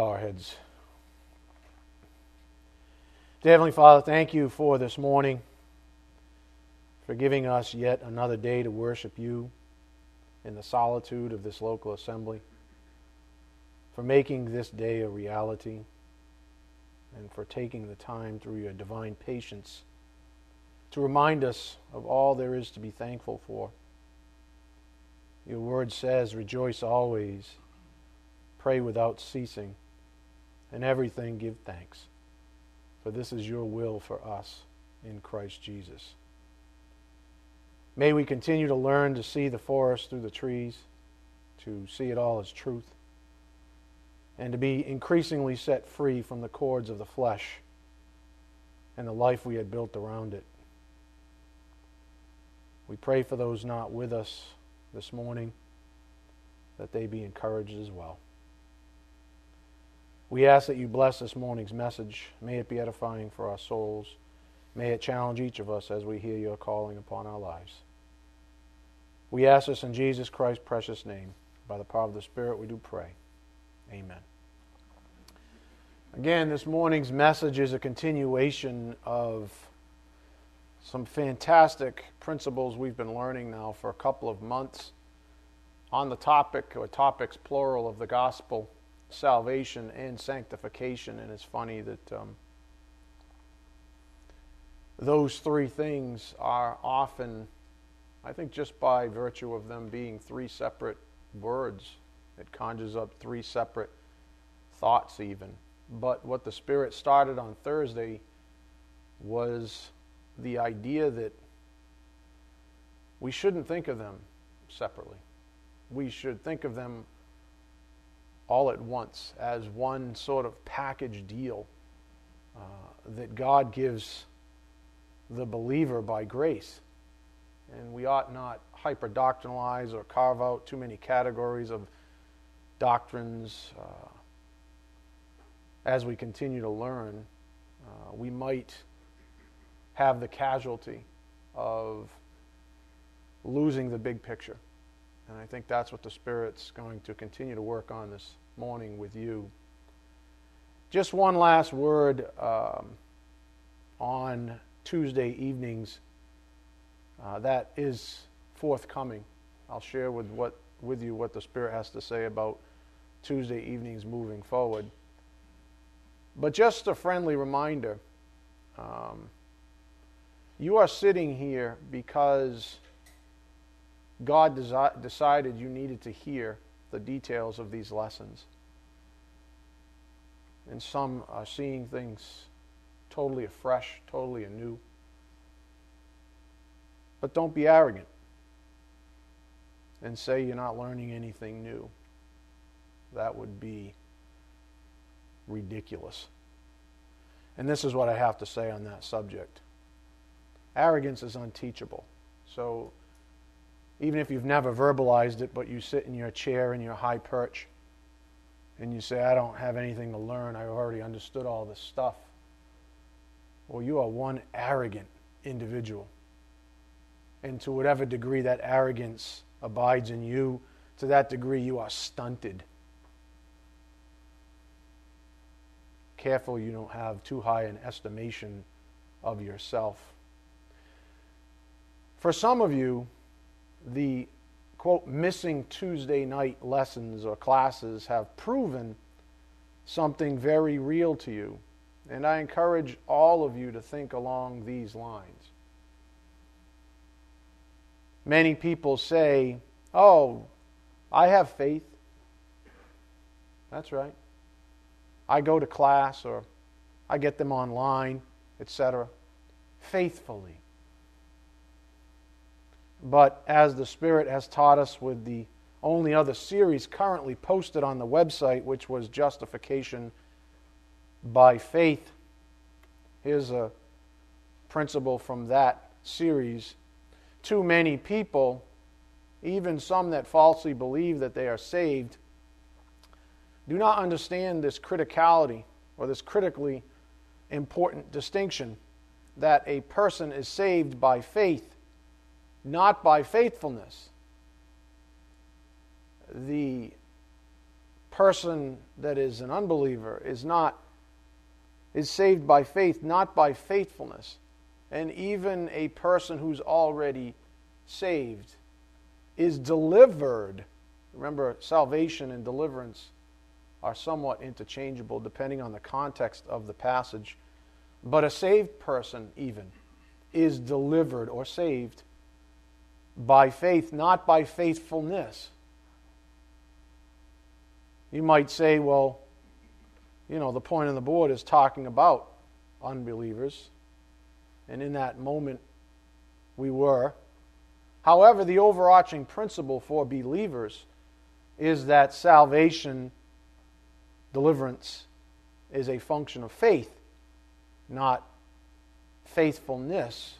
bow our heads. Dear Heavenly Father, thank you for this morning, for giving us yet another day to worship you in the solitude of this local assembly, for making this day a reality, and for taking the time through your divine patience to remind us of all there is to be thankful for. Your word says, Rejoice always, pray without ceasing, and everything give thanks. For this is your will for us in Christ Jesus. May we continue to learn to see the forest through the trees, to see it all as truth, and to be increasingly set free from the cords of the flesh and the life we had built around it. We pray for those not with us this morning that they be encouraged as well. We ask that you bless this morning's message. May it be edifying for our souls. May it challenge each of us as we hear your calling upon our lives. We ask this in Jesus Christ's precious name. By the power of the Spirit, we do pray. Amen. Again, this morning's message is a continuation of some fantastic principles we've been learning now for a couple of months on the topic, or topics plural, of the gospel, salvation, and sanctification. And it's funny that um, those three things are often, I think, just by virtue of them being three separate words, it conjures up three separate thoughts, even. But what the Spirit started on Thursday was the idea that we shouldn't think of them separately. We should think of them all at once as one sort of package deal uh, that God gives the believer by grace. And we ought not hyper doctrinalize or carve out too many categories of doctrines. Uh, as we continue to learn, uh, we might have the casualty of losing the big picture. And I think that's what the Spirit's going to continue to work on this morning with you. Just one last word um, on Tuesday evenings uh, that is forthcoming. I'll share with, what, with you what the Spirit has to say about Tuesday evenings moving forward. But just a friendly reminder. Um, you are sitting here because God desi- decided you needed to hear the details of these lessons. And some are seeing things totally afresh, totally anew. But don't be arrogant and say you're not learning anything new. That would be ridiculous. And this is what I have to say on that subject. Arrogance is unteachable. So even if you've never verbalized it, but you sit in your chair in your high perch and you say, I don't have anything to learn, I already understood all this stuff. Well, you are one arrogant individual. And to whatever degree that arrogance abides in you, to that degree you are stunted. Careful you don't have too high an estimation of yourself. For some of you, the quote, missing Tuesday night lessons or classes have proven something very real to you. And I encourage all of you to think along these lines. Many people say, Oh, I have faith. That's right. I go to class or I get them online, etc. Faithfully. But as the Spirit has taught us with the only other series currently posted on the website, which was Justification by Faith, here's a principle from that series. Too many people, even some that falsely believe that they are saved, do not understand this criticality or this critically important distinction that a person is saved by faith not by faithfulness. The person that is an unbeliever is not is saved by faith, not by faithfulness. And even a person who's already saved is delivered. Remember, salvation and deliverance are somewhat interchangeable depending on the context of the passage. But a saved person, even, is delivered or saved by faith, not by faithfulness. You might say, well, you know, the point on the board is talking about unbelievers. And in that moment, we were. However, the overarching principle for believers is that salvation, deliverance, is a function of faith, not faithfulness.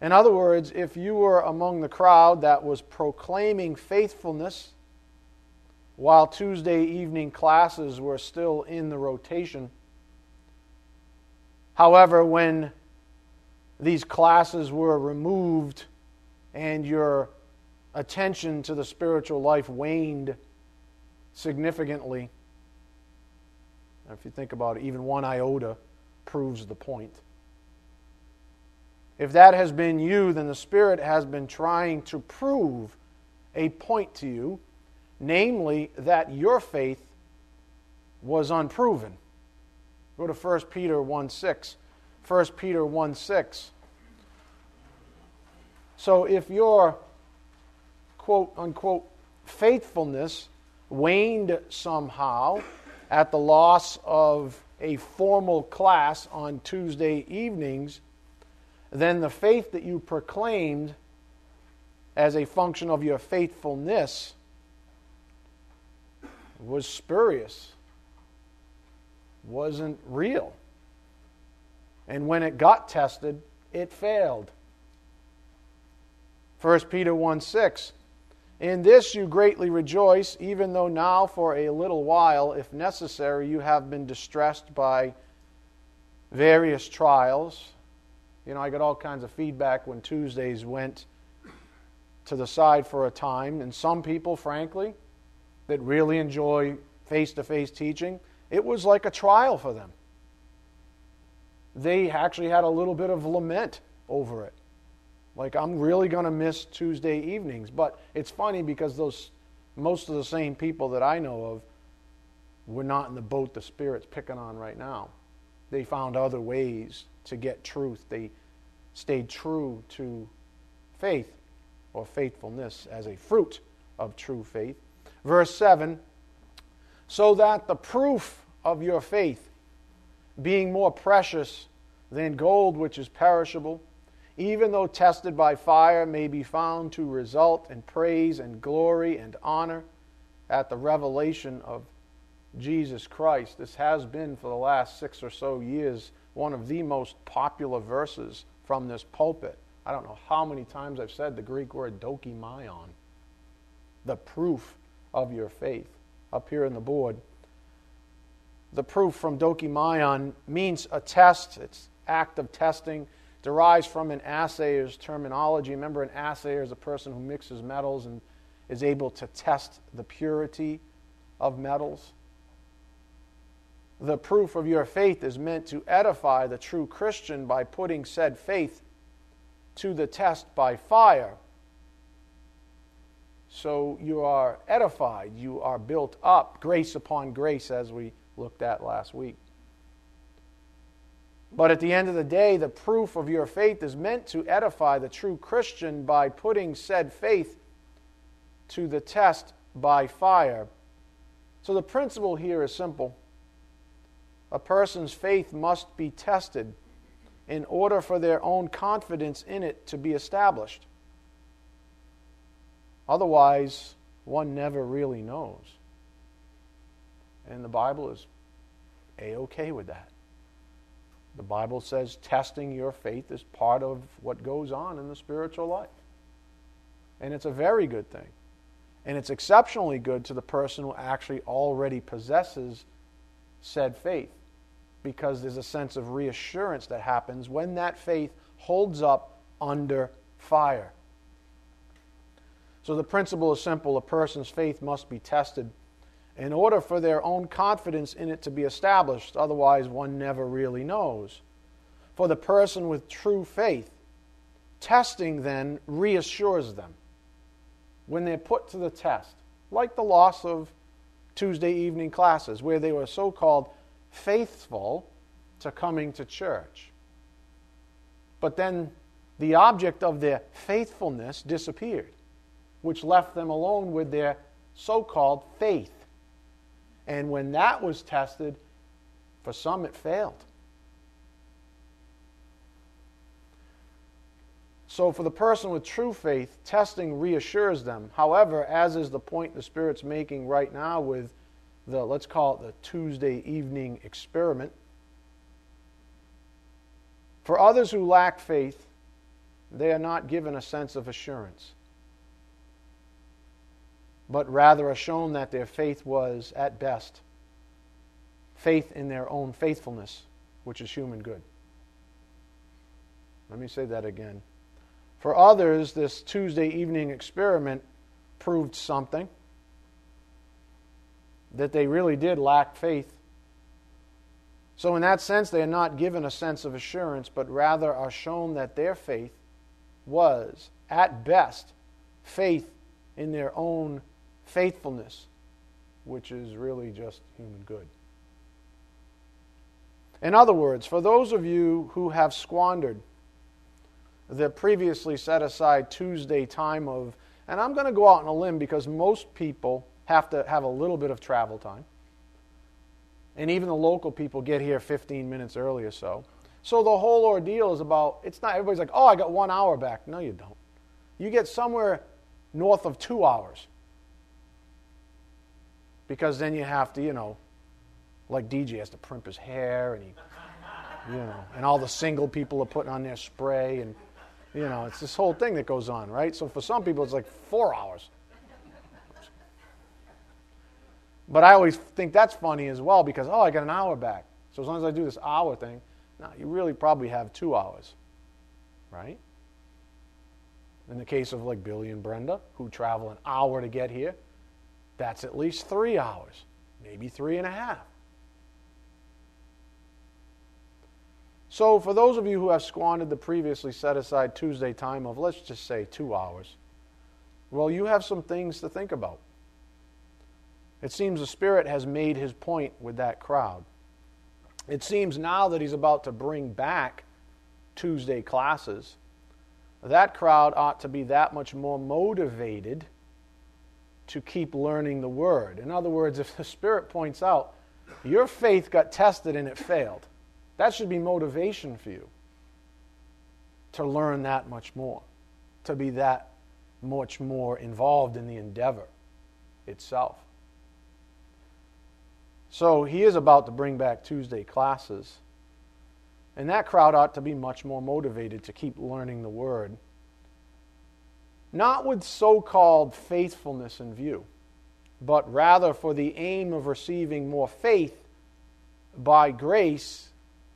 In other words, if you were among the crowd that was proclaiming faithfulness while Tuesday evening classes were still in the rotation, however, when these classes were removed and your attention to the spiritual life waned significantly, if you think about it, even one iota proves the point. If that has been you, then the Spirit has been trying to prove a point to you, namely that your faith was unproven. Go to 1 Peter 1 6. 1 Peter 1 6. So if your quote unquote faithfulness waned somehow at the loss of a formal class on Tuesday evenings, then the faith that you proclaimed as a function of your faithfulness was spurious, wasn't real. And when it got tested, it failed. 1 Peter 1 6. In this you greatly rejoice, even though now for a little while, if necessary, you have been distressed by various trials you know, I got all kinds of feedback when Tuesdays went to the side for a time. And some people, frankly, that really enjoy face to face teaching, it was like a trial for them. They actually had a little bit of lament over it. Like, I'm really going to miss Tuesday evenings. But it's funny because those most of the same people that I know of were not in the boat the Spirit's picking on right now. They found other ways to get truth. They stayed true to faith or faithfulness as a fruit of true faith. Verse 7 so that the proof of your faith, being more precious than gold which is perishable, even though tested by fire, may be found to result in praise and glory and honor at the revelation of Jesus Christ. This has been, for the last six or so years, one of the most popular verses from this pulpit. I don't know how many times I've said the Greek word dokimaion, the proof of your faith, up here in the board. The proof from dokimaion means a test, it's act of testing, derives from an assayer's terminology. Remember, an assayer is a person who mixes metals and is able to test the purity of metals. The proof of your faith is meant to edify the true Christian by putting said faith to the test by fire. So you are edified, you are built up, grace upon grace, as we looked at last week. But at the end of the day, the proof of your faith is meant to edify the true Christian by putting said faith to the test by fire. So the principle here is simple a person's faith must be tested in order for their own confidence in it to be established. Otherwise, one never really knows. And the Bible is a okay with that. The Bible says testing your faith is part of what goes on in the spiritual life. And it's a very good thing. And it's exceptionally good to the person who actually already possesses said faith because there's a sense of reassurance that happens when that faith holds up under fire. So the principle is simple a person's faith must be tested in order for their own confidence in it to be established. Otherwise, one never really knows. For the person with true faith, testing then reassures them when they're put to the test, like the loss of Tuesday evening classes, where they were so called faithful to coming to church. But then the object of their faithfulness disappeared, which left them alone with their so called faith. And when that was tested, for some it failed. So, for the person with true faith, testing reassures them. However, as is the point the Spirit's making right now with the, let's call it the Tuesday evening experiment, for others who lack faith, they are not given a sense of assurance, but rather are shown that their faith was, at best, faith in their own faithfulness, which is human good. Let me say that again. For others, this Tuesday evening experiment proved something that they really did lack faith. So, in that sense, they are not given a sense of assurance, but rather are shown that their faith was, at best, faith in their own faithfulness, which is really just human good. In other words, for those of you who have squandered the previously set aside Tuesday time of, and I'm going to go out on a limb because most people have to have a little bit of travel time. And even the local people get here 15 minutes early or so. So the whole ordeal is about, it's not, everybody's like, oh, I got one hour back. No, you don't. You get somewhere north of two hours. Because then you have to, you know, like DJ has to primp his hair and he, you know, and all the single people are putting on their spray and you know, it's this whole thing that goes on, right? So for some people, it's like four hours. But I always think that's funny as well because, oh, I got an hour back. So as long as I do this hour thing, no, you really probably have two hours, right? In the case of like Billy and Brenda, who travel an hour to get here, that's at least three hours, maybe three and a half. So, for those of you who have squandered the previously set aside Tuesday time of, let's just say, two hours, well, you have some things to think about. It seems the Spirit has made his point with that crowd. It seems now that he's about to bring back Tuesday classes, that crowd ought to be that much more motivated to keep learning the Word. In other words, if the Spirit points out, your faith got tested and it failed that should be motivation for you to learn that much more, to be that much more involved in the endeavor itself. So he is about to bring back Tuesday classes. And that crowd ought to be much more motivated to keep learning the Word. Not with so called faithfulness in view, but rather for the aim of receiving more faith by grace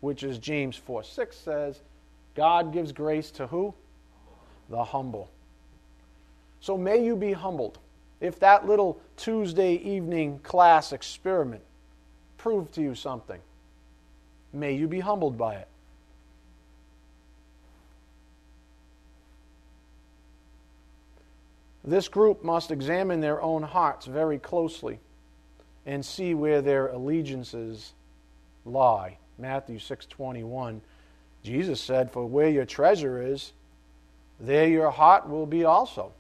which is James 4 6 says, God gives grace to who? The humble. So may you be humbled. If that little Tuesday evening class experiment proved to you something, may you be humbled by it. This group must examine their own hearts very closely and see where their allegiances lie. Matthew 6:21. Jesus said, "For where your treasure is, there your heart will be also."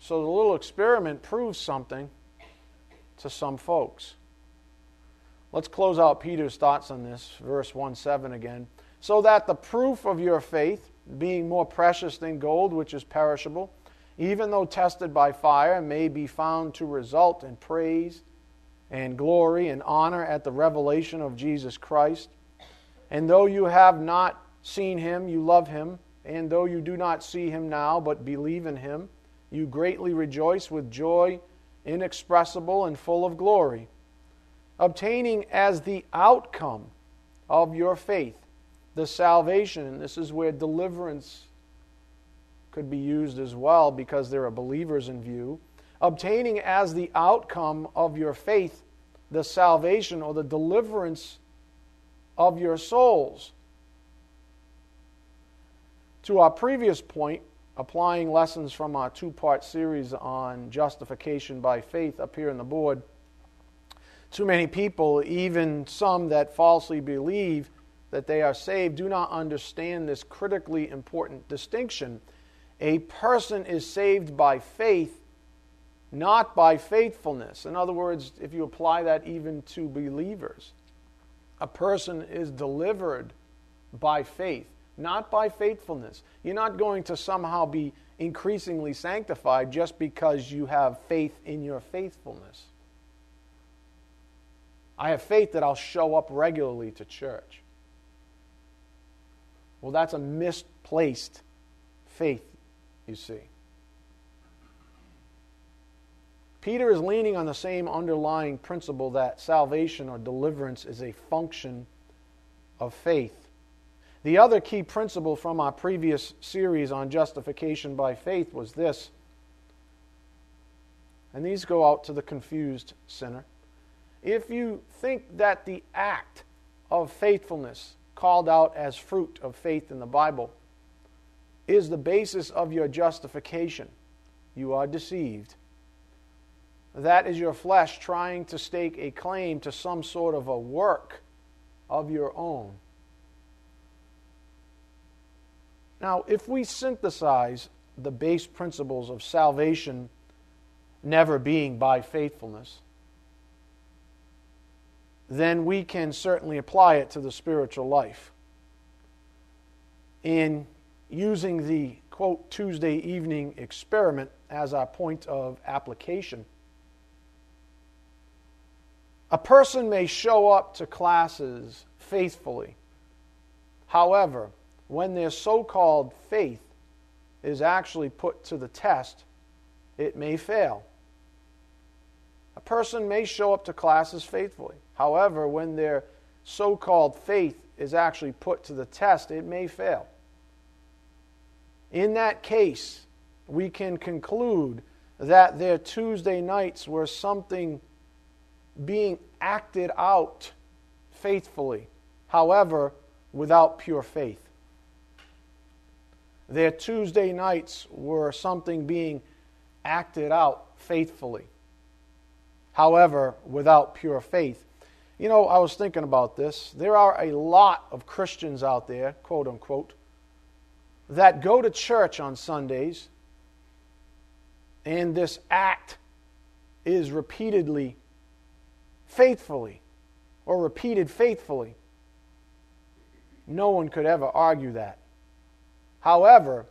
So the little experiment proves something to some folks. Let's close out Peter's thoughts on this, verse 1 7 again. So that the proof of your faith, being more precious than gold, which is perishable, even though tested by fire, may be found to result in praise and glory and honor at the revelation of Jesus Christ. And though you have not seen him, you love him. And though you do not see him now, but believe in him, you greatly rejoice with joy inexpressible and full of glory, obtaining as the outcome of your faith the salvation. And this is where deliverance could be used as well because there are believers in view obtaining as the outcome of your faith the salvation or the deliverance of your souls. To our previous point, applying lessons from our two part series on justification by faith up here on the board, too many people, even some that falsely believe that they are saved, do not understand this critically important distinction. A person is saved by faith, not by faithfulness. In other words, if you apply that even to believers, a person is delivered by faith not by faithfulness. You're not going to somehow be increasingly sanctified just because you have faith in your faithfulness. I have faith that I'll show up regularly to church. Well, that's a misplaced faith, you see. Peter is leaning on the same underlying principle that salvation or deliverance is a function of faith. The other key principle from our previous series on justification by faith was this, and these go out to the confused sinner. If you think that the act of faithfulness, called out as fruit of faith in the Bible, is the basis of your justification, you are deceived. That is your flesh trying to stake a claim to some sort of a work of your own. Now, if we synthesize the base principles of salvation never being by faithfulness, then we can certainly apply it to the spiritual life. In using the quote Tuesday evening experiment as our point of application, a person may show up to classes faithfully. However, when their so called faith is actually put to the test, it may fail. A person may show up to classes faithfully. However, when their so called faith is actually put to the test, it may fail. In that case, we can conclude that their Tuesday nights were something being acted out faithfully, however, without pure faith. Their Tuesday nights were something being acted out faithfully. However, without pure faith. You know, I was thinking about this. There are a lot of Christians out there, quote unquote, that go to church on Sundays, and this act is repeatedly faithfully or repeated faithfully. No one could ever argue that. However,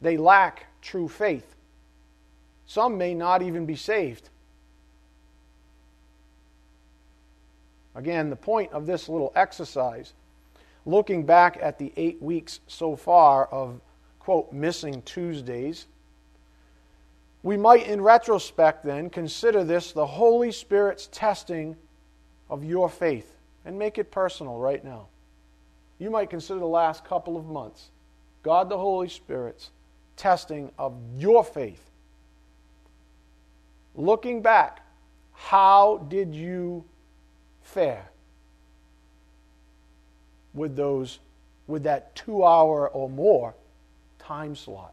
they lack true faith. Some may not even be saved. Again, the point of this little exercise, looking back at the eight weeks so far of, quote, missing Tuesdays, we might, in retrospect, then, consider this the Holy Spirit's testing of your faith and make it personal right now. You might consider the last couple of months God the Holy Spirit's testing of your faith. Looking back, how did you fare with those with that 2 hour or more time slot?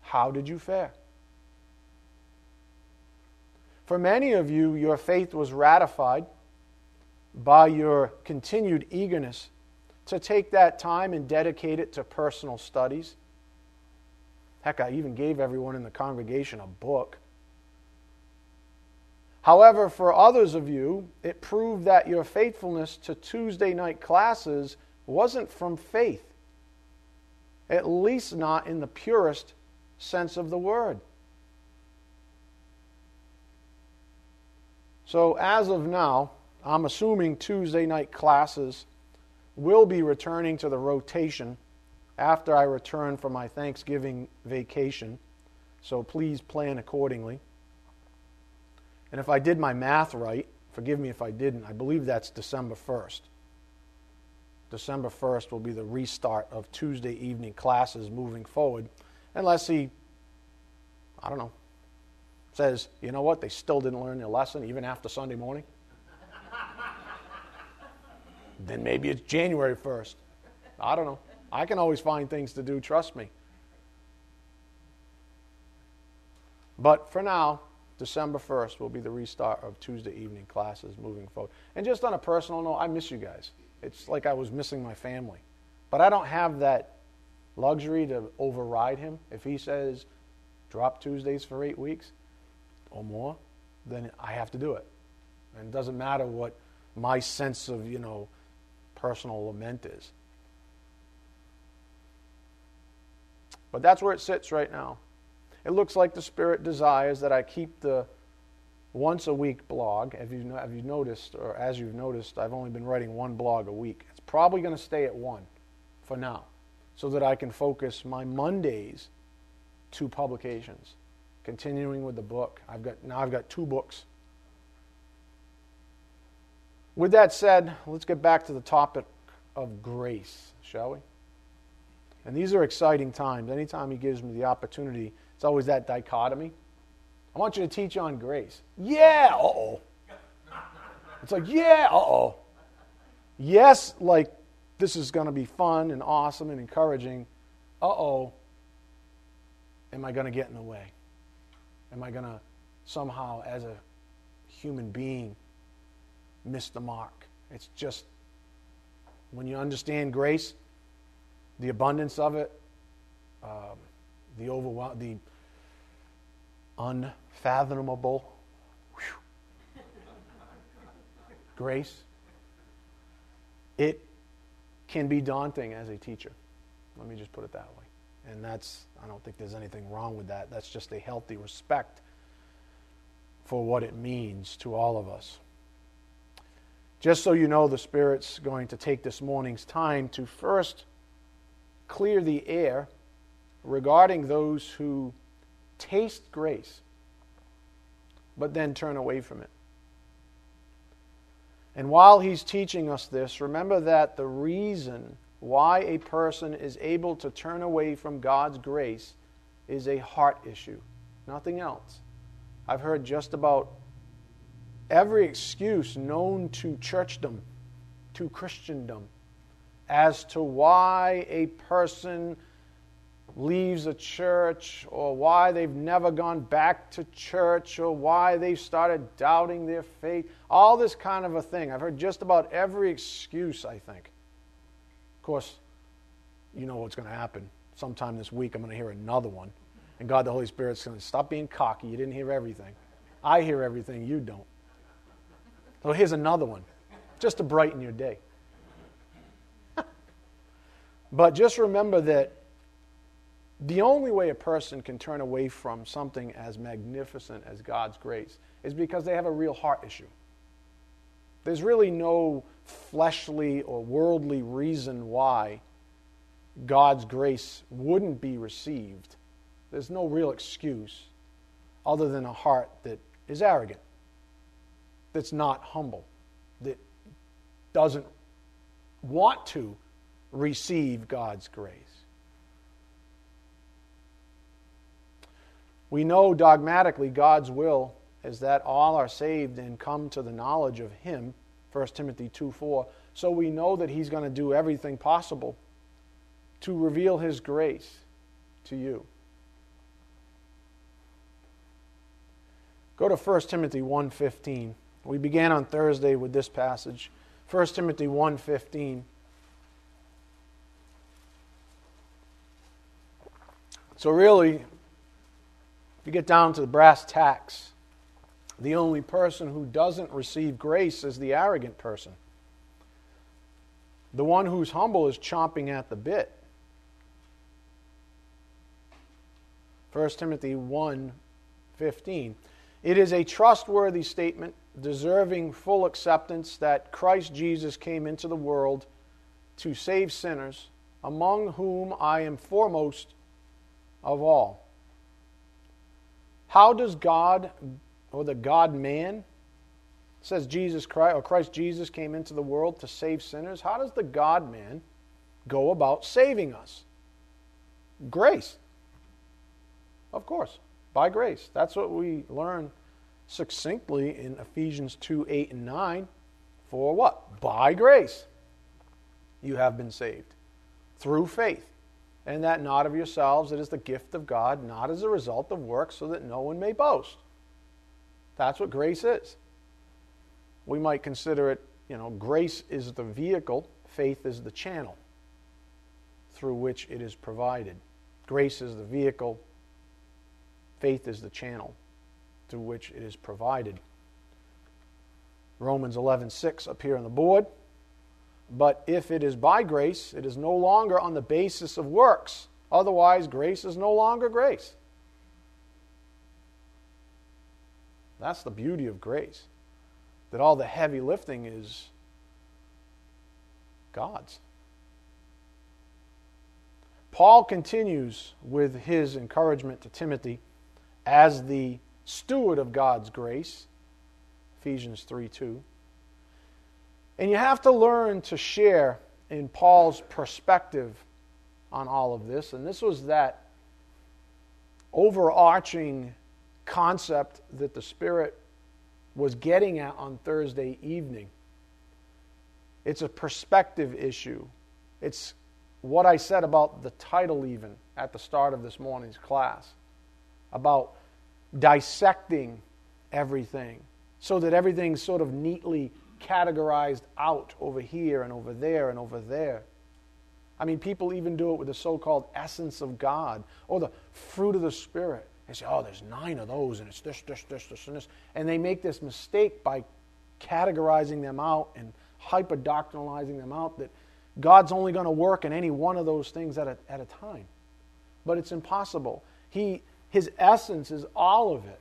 How did you fare? For many of you, your faith was ratified by your continued eagerness to take that time and dedicate it to personal studies. Heck, I even gave everyone in the congregation a book. However, for others of you, it proved that your faithfulness to Tuesday night classes wasn't from faith, at least not in the purest sense of the word. So, as of now, I'm assuming Tuesday night classes will be returning to the rotation after I return from my Thanksgiving vacation, so please plan accordingly. And if I did my math right, forgive me if I didn't, I believe that's December 1st. December 1st will be the restart of Tuesday evening classes moving forward, unless he, I don't know, says, you know what, they still didn't learn their lesson even after Sunday morning, then maybe it's January 1st. I don't know. I can always find things to do, trust me. But for now, December 1st will be the restart of Tuesday evening classes moving forward. And just on a personal note, I miss you guys. It's like I was missing my family. But I don't have that luxury to override him. If he says, drop Tuesdays for eight weeks or more, then I have to do it. And it doesn't matter what my sense of, you know, personal lament is. But that's where it sits right now. It looks like the Spirit desires that I keep the once a week blog. Have you, have you noticed, or as you've noticed, I've only been writing one blog a week. It's probably going to stay at one for now so that I can focus my Mondays to publications. Continuing with the book. I've got now I've got two books. With that said, let's get back to the topic of grace, shall we? And these are exciting times. Anytime he gives me the opportunity, it's always that dichotomy. I want you to teach on grace. Yeah, uh oh. It's like, yeah, uh oh. Yes, like this is going to be fun and awesome and encouraging. Uh oh, am I going to get in the way? Am I going to somehow, as a human being, miss the mark? It's just when you understand grace, the abundance of it, um, the overwhelm, the unfathomable whew, grace. It can be daunting as a teacher. Let me just put it that way. And that's, I don't think there's anything wrong with that. That's just a healthy respect for what it means to all of us. Just so you know, the Spirit's going to take this morning's time to first clear the air regarding those who taste grace but then turn away from it. And while he's teaching us this, remember that the reason why a person is able to turn away from God's grace is a heart issue, nothing else. I've heard just about every excuse known to churchdom, to Christendom, as to why a person leaves a church or why they've never gone back to church or why they've started doubting their faith. All this kind of a thing. I've heard just about every excuse, I think. Of course, you know what's going to happen. Sometime this week, I'm going to hear another one. And God, the Holy Spirit's going to stop being cocky. You didn't hear everything. I hear everything, you don't. So here's another one, just to brighten your day. but just remember that the only way a person can turn away from something as magnificent as God's grace is because they have a real heart issue. There's really no fleshly or worldly reason why God's grace wouldn't be received. There's no real excuse other than a heart that is arrogant, that's not humble, that doesn't want to receive God's grace. We know dogmatically God's will is that all are saved and come to the knowledge of Him, 1 Timothy 2 4. So we know that He's going to do everything possible to reveal His grace to you. Go to 1 Timothy 1:15. We began on Thursday with this passage. 1 Timothy 1:15. So really, if you get down to the brass tacks, the only person who doesn't receive grace is the arrogant person. The one who's humble is chomping at the bit. 1 Timothy 1 15. It is a trustworthy statement, deserving full acceptance, that Christ Jesus came into the world to save sinners, among whom I am foremost of all. How does God, or the God man, says Jesus Christ, or Christ Jesus came into the world to save sinners? How does the God man go about saving us? Grace. Of course. By grace. That's what we learn succinctly in Ephesians 2 8 and 9. For what? By grace you have been saved through faith. And that not of yourselves, it is the gift of God, not as a result of works, so that no one may boast. That's what grace is. We might consider it, you know, grace is the vehicle, faith is the channel through which it is provided. Grace is the vehicle, faith is the channel through which it is provided. Romans 11:6 up here on the board. But if it is by grace, it is no longer on the basis of works. Otherwise, grace is no longer grace. That's the beauty of grace. That all the heavy lifting is God's. Paul continues with his encouragement to Timothy as the steward of God's grace. Ephesians 3 2. And you have to learn to share in Paul's perspective on all of this. And this was that overarching concept that the Spirit was getting at on Thursday evening. It's a perspective issue. It's what I said about the title, even at the start of this morning's class, about dissecting everything so that everything's sort of neatly categorized out over here and over there and over there. I mean, people even do it with the so called essence of God or the fruit of the Spirit. They say, oh, there's nine of those, and it's this, this, this, this, and this. And they make this mistake by categorizing them out and hyper doctrinalizing them out that God's only going to work in any one of those things at a, at a time. But it's impossible. He, his essence is all of it.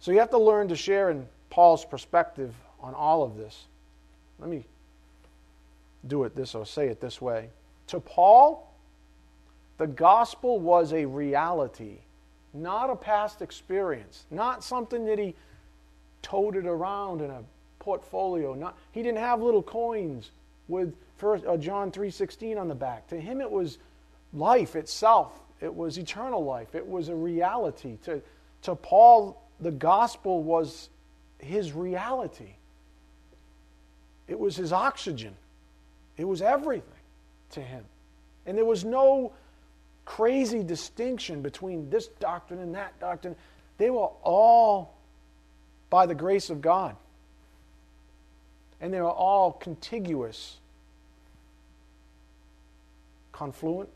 So you have to learn to share in Paul's perspective on all of this. Let me do it this or say it this way. To Paul, the gospel was a reality, not a past experience, not something that he toted around in a portfolio. Not, he didn't have little coins with first, uh, John 3.16 on the back. To him it was life itself. It was eternal life. It was a reality. To, to Paul, the gospel was his reality. It was his oxygen. It was everything to him. And there was no crazy distinction between this doctrine and that doctrine. They were all by the grace of God. And they were all contiguous, confluent,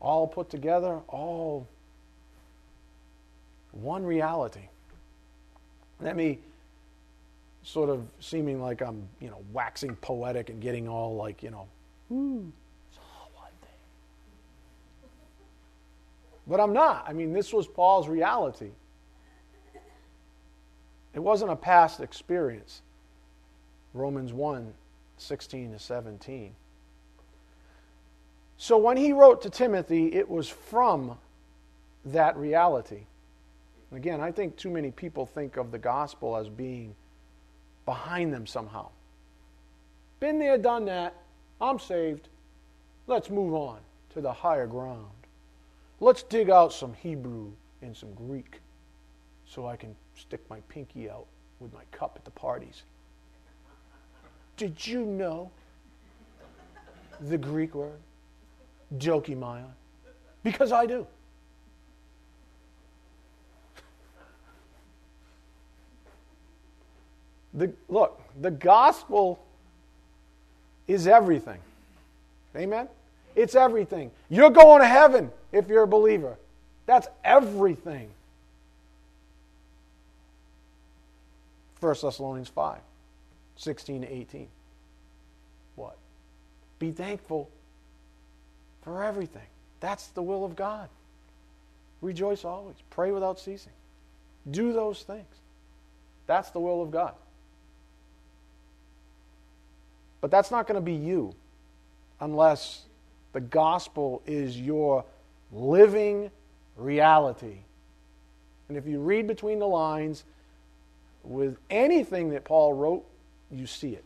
all put together, all one reality. Let me sort of seeming like I'm, you know, waxing poetic and getting all like, you know, ooh, it's all one thing. But I'm not. I mean, this was Paul's reality. It wasn't a past experience. Romans 1 16 to 17. So when he wrote to Timothy, it was from that reality. Again, I think too many people think of the gospel as being behind them somehow. Been there, done that. I'm saved. Let's move on to the higher ground. Let's dig out some Hebrew and some Greek so I can stick my pinky out with my cup at the parties. Did you know the Greek word? Dokimaion? Because I do. The, look, the gospel is everything. Amen? It's everything. You're going to heaven if you're a believer. That's everything. 1 Thessalonians 5, 16 to 18. What? Be thankful for everything. That's the will of God. Rejoice always. Pray without ceasing. Do those things. That's the will of God. But that's not going to be you unless the gospel is your living reality. And if you read between the lines, with anything that Paul wrote, you see it.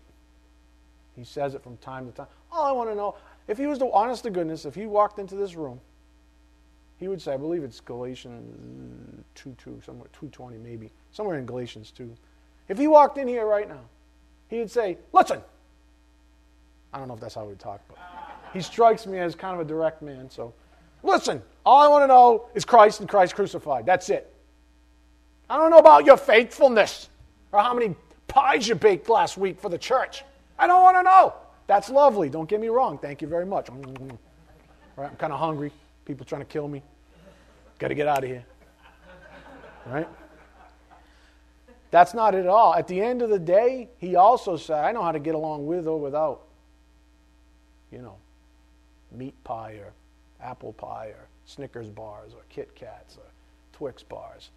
He says it from time to time. All I want to know, if he was the honest to goodness, if he walked into this room, he would say, I believe it's Galatians 2 2, somewhere 220 maybe, somewhere in Galatians 2. If he walked in here right now, he would say, Listen. I don't know if that's how he would talk, but he strikes me as kind of a direct man. So, listen, all I want to know is Christ and Christ crucified. That's it. I don't know about your faithfulness or how many pies you baked last week for the church. I don't want to know. That's lovely. Don't get me wrong. Thank you very much. Right, I'm kind of hungry. People trying to kill me. Got to get out of here. Right? That's not it at all. At the end of the day, he also said, I know how to get along with or without, you know, meat pie or apple pie or Snickers bars or Kit Kats or Twix bars.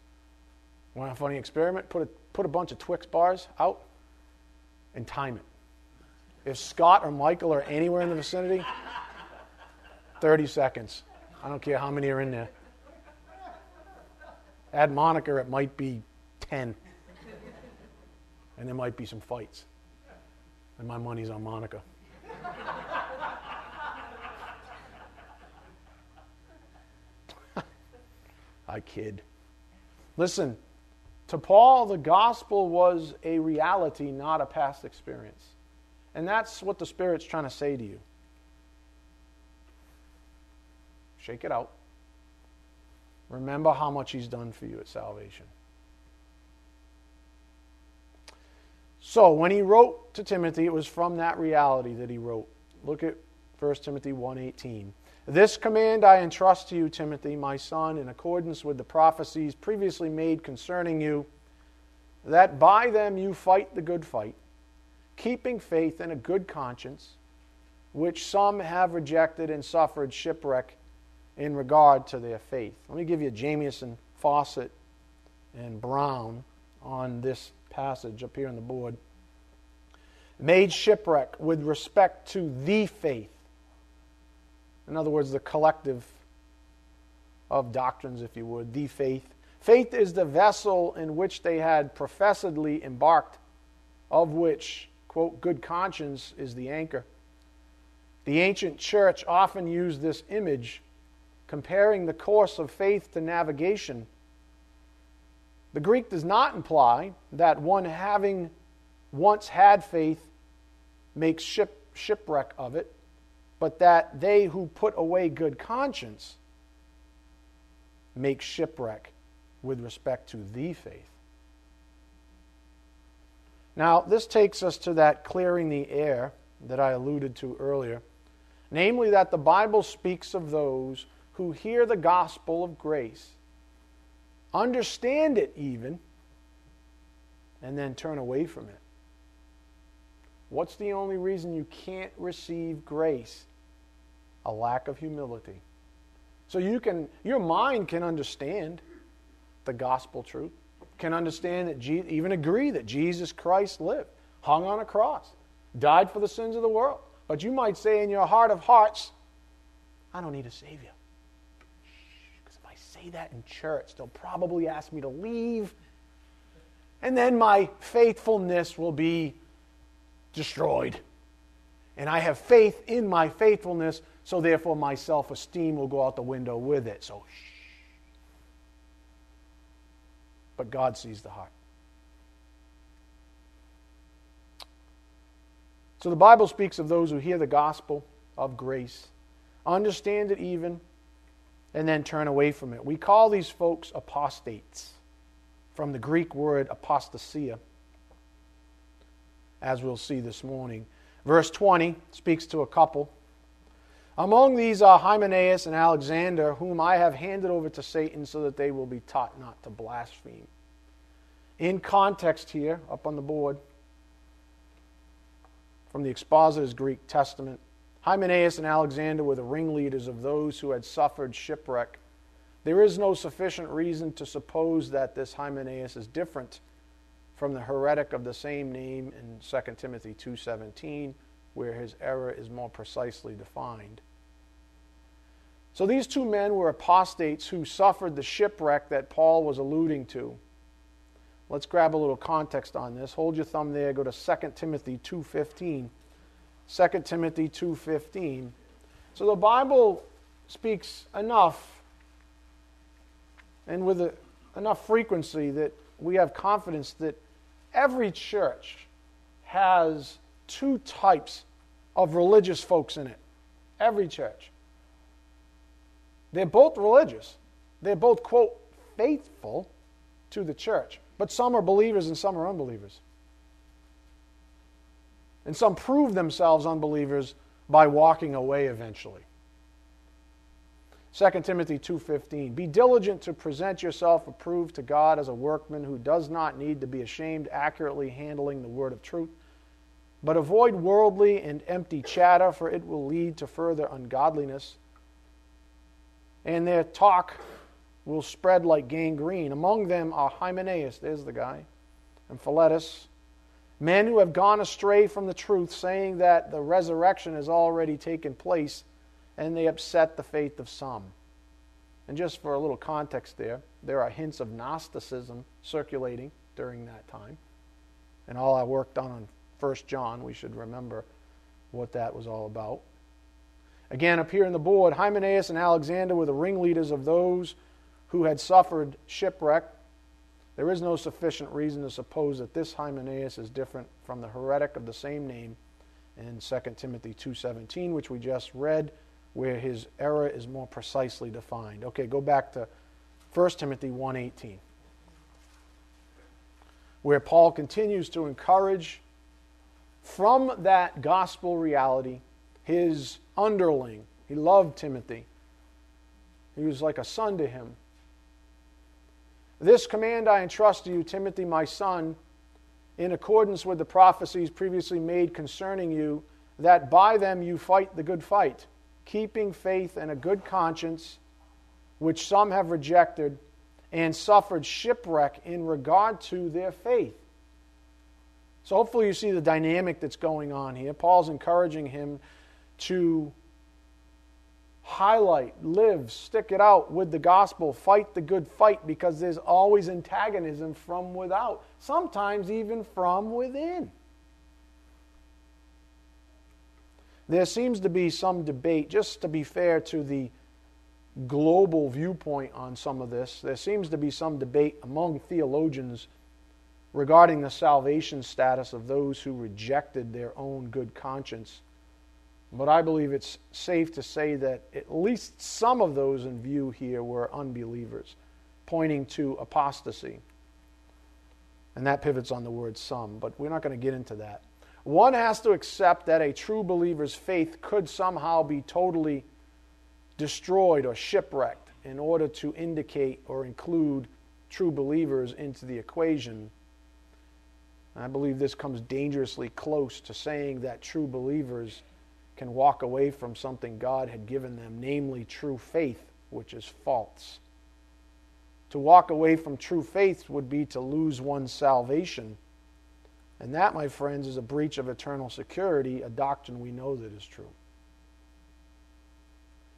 Want a funny experiment? Put a, put a bunch of Twix bars out and time it. If Scott or Michael are anywhere in the vicinity, 30 seconds. I don't care how many are in there. Add Monica, it might be 10. And there might be some fights. And my money's on Monica. I kid. Listen, to Paul, the gospel was a reality, not a past experience. And that's what the Spirit's trying to say to you. Shake it out. Remember how much He's done for you at salvation. So, when he wrote to Timothy, it was from that reality that he wrote. Look at 1 Timothy 1:18. This command I entrust to you, Timothy, my son, in accordance with the prophecies previously made concerning you, that by them you fight the good fight, keeping faith and a good conscience, which some have rejected and suffered shipwreck in regard to their faith. Let me give you Jamieson, Fausset, and Brown on this passage up here on the board. Made shipwreck with respect to the faith in other words, the collective of doctrines, if you would, the faith. Faith is the vessel in which they had professedly embarked, of which, quote, good conscience is the anchor. The ancient church often used this image, comparing the course of faith to navigation. The Greek does not imply that one having once had faith makes ship, shipwreck of it but that they who put away good conscience make shipwreck with respect to the faith. Now, this takes us to that clearing the air that I alluded to earlier, namely that the Bible speaks of those who hear the gospel of grace, understand it even, and then turn away from it. What's the only reason you can't receive grace? A lack of humility. So you can, your mind can understand the gospel truth, can understand that, Je- even agree that Jesus Christ lived, hung on a cross, died for the sins of the world. But you might say in your heart of hearts, I don't need a Savior. Because if I say that in church, they'll probably ask me to leave. And then my faithfulness will be destroyed. And I have faith in my faithfulness, so therefore my self esteem will go out the window with it. So, shh. But God sees the heart. So the Bible speaks of those who hear the gospel of grace, understand it even, and then turn away from it. We call these folks apostates from the Greek word apostasia as we'll see this morning. Verse 20 speaks to a couple. Among these are Hymenaeus and Alexander, whom I have handed over to Satan so that they will be taught not to blaspheme. In context here, up on the board, from the Expositor's Greek Testament, Hymenaeus and Alexander were the ringleaders of those who had suffered shipwreck. There is no sufficient reason to suppose that this Hymenaeus is different from the heretic of the same name in 2 Timothy 2:17 where his error is more precisely defined. So these two men were apostates who suffered the shipwreck that Paul was alluding to. Let's grab a little context on this. Hold your thumb there. Go to 2 Timothy 2:15. 2 Timothy 2:15. So the Bible speaks enough and with a, enough frequency that we have confidence that every church has two types of religious folks in it. Every church. They're both religious. They're both, quote, faithful to the church. But some are believers and some are unbelievers. And some prove themselves unbelievers by walking away eventually. 2 Timothy 2:15 Be diligent to present yourself approved to God as a workman who does not need to be ashamed accurately handling the word of truth but avoid worldly and empty chatter for it will lead to further ungodliness and their talk will spread like gangrene among them are Hymenaeus there's the guy and Philetus men who have gone astray from the truth saying that the resurrection has already taken place and they upset the faith of some. And just for a little context there, there are hints of Gnosticism circulating during that time. And all I worked on on 1 John, we should remember what that was all about. Again, up here in the board, Hymenaeus and Alexander were the ringleaders of those who had suffered shipwreck. There is no sufficient reason to suppose that this Hymenaeus is different from the heretic of the same name in 2 Timothy 2:17, which we just read where his error is more precisely defined. Okay, go back to 1 Timothy 1:18. Where Paul continues to encourage from that gospel reality his underling. He loved Timothy. He was like a son to him. This command I entrust to you, Timothy, my son, in accordance with the prophecies previously made concerning you, that by them you fight the good fight keeping faith and a good conscience, which some have rejected and suffered shipwreck in regard to their faith. So, hopefully, you see the dynamic that's going on here. Paul's encouraging him to highlight, live, stick it out with the gospel, fight the good fight, because there's always antagonism from without, sometimes even from within. There seems to be some debate, just to be fair to the global viewpoint on some of this, there seems to be some debate among theologians regarding the salvation status of those who rejected their own good conscience. But I believe it's safe to say that at least some of those in view here were unbelievers, pointing to apostasy. And that pivots on the word some, but we're not going to get into that. One has to accept that a true believer's faith could somehow be totally destroyed or shipwrecked in order to indicate or include true believers into the equation. I believe this comes dangerously close to saying that true believers can walk away from something God had given them, namely true faith, which is false. To walk away from true faith would be to lose one's salvation and that, my friends, is a breach of eternal security, a doctrine we know that is true.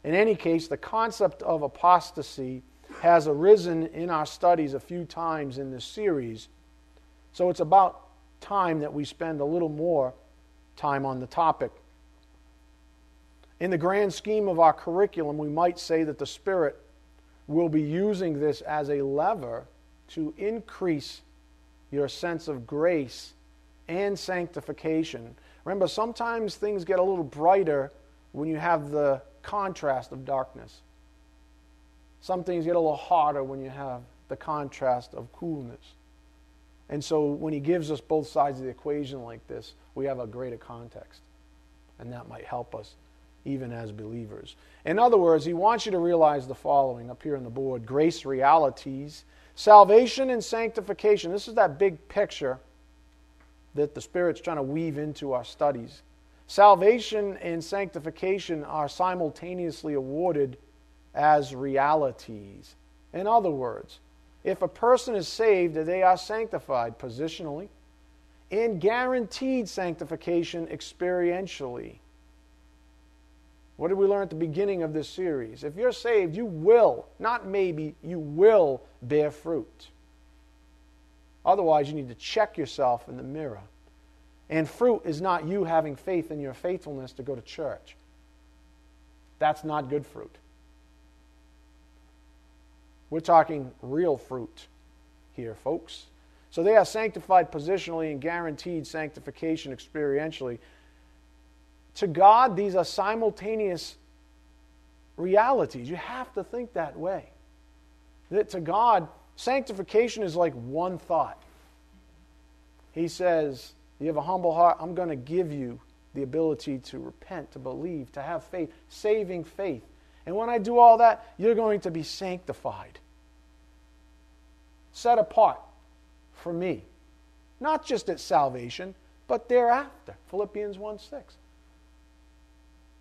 In any case, the concept of apostasy has arisen in our studies a few times in this series, so it's about time that we spend a little more time on the topic. In the grand scheme of our curriculum, we might say that the Spirit will be using this as a lever to increase your sense of grace and sanctification. Remember, sometimes things get a little brighter when you have the contrast of darkness. Some things get a little harder when you have the contrast of coolness. And so when he gives us both sides of the equation like this, we have a greater context. And that might help us even as believers. In other words, he wants you to realize the following up here on the board grace realities, salvation and sanctification. This is that big picture that the Spirit's trying to weave into our studies. Salvation and sanctification are simultaneously awarded as realities. In other words, if a person is saved, they are sanctified positionally and guaranteed sanctification experientially. What did we learn at the beginning of this series? If you're saved, you will, not maybe, you will bear fruit. Otherwise, you need to check yourself in the mirror. And fruit is not you having faith in your faithfulness to go to church. That's not good fruit. We're talking real fruit here, folks. So they are sanctified positionally and guaranteed sanctification experientially. To God, these are simultaneous realities. You have to think that way. That to God, sanctification is like one thought. He says, You have a humble heart, I'm going to give you the ability to repent, to believe, to have faith, saving faith. And when I do all that, you're going to be sanctified, set apart for me. Not just at salvation, but thereafter. Philippians 1 6.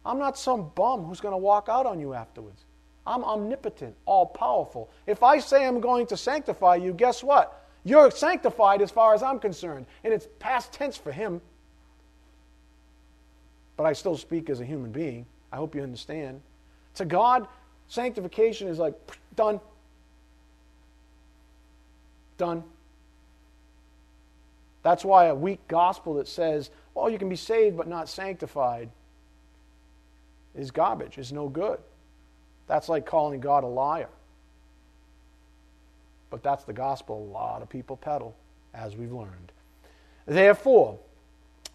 I'm not some bum who's going to walk out on you afterwards. I'm omnipotent, all powerful. If I say I'm going to sanctify you, guess what? You're sanctified as far as I'm concerned. And it's past tense for him. But I still speak as a human being. I hope you understand. To God, sanctification is like done. Done. That's why a weak gospel that says, well, you can be saved but not sanctified is garbage, is no good. That's like calling God a liar. But that's the gospel a lot of people peddle, as we've learned. Therefore,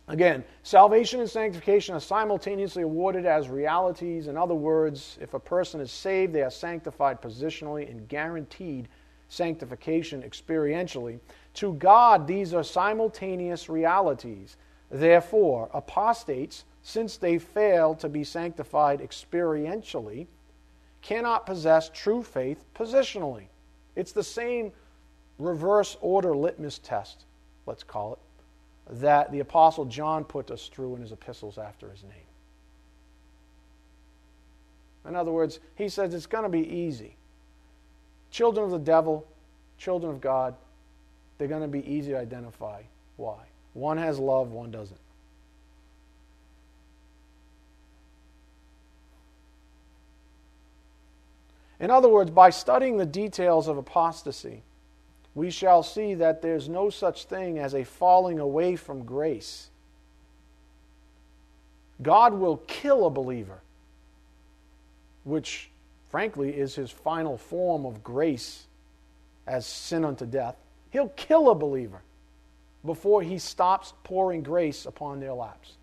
again, salvation and sanctification are simultaneously awarded as realities. In other words, if a person is saved, they are sanctified positionally and guaranteed sanctification experientially. To God, these are simultaneous realities. Therefore, apostates, since they fail to be sanctified experientially, cannot possess true faith positionally. It's the same reverse order litmus test, let's call it, that the Apostle John put us through in his epistles after his name. In other words, he says it's going to be easy. Children of the devil, children of God, they're going to be easy to identify. Why? One has love, one doesn't. In other words, by studying the details of apostasy, we shall see that there's no such thing as a falling away from grace. God will kill a believer, which, frankly, is his final form of grace as sin unto death. He'll kill a believer before he stops pouring grace upon their laps.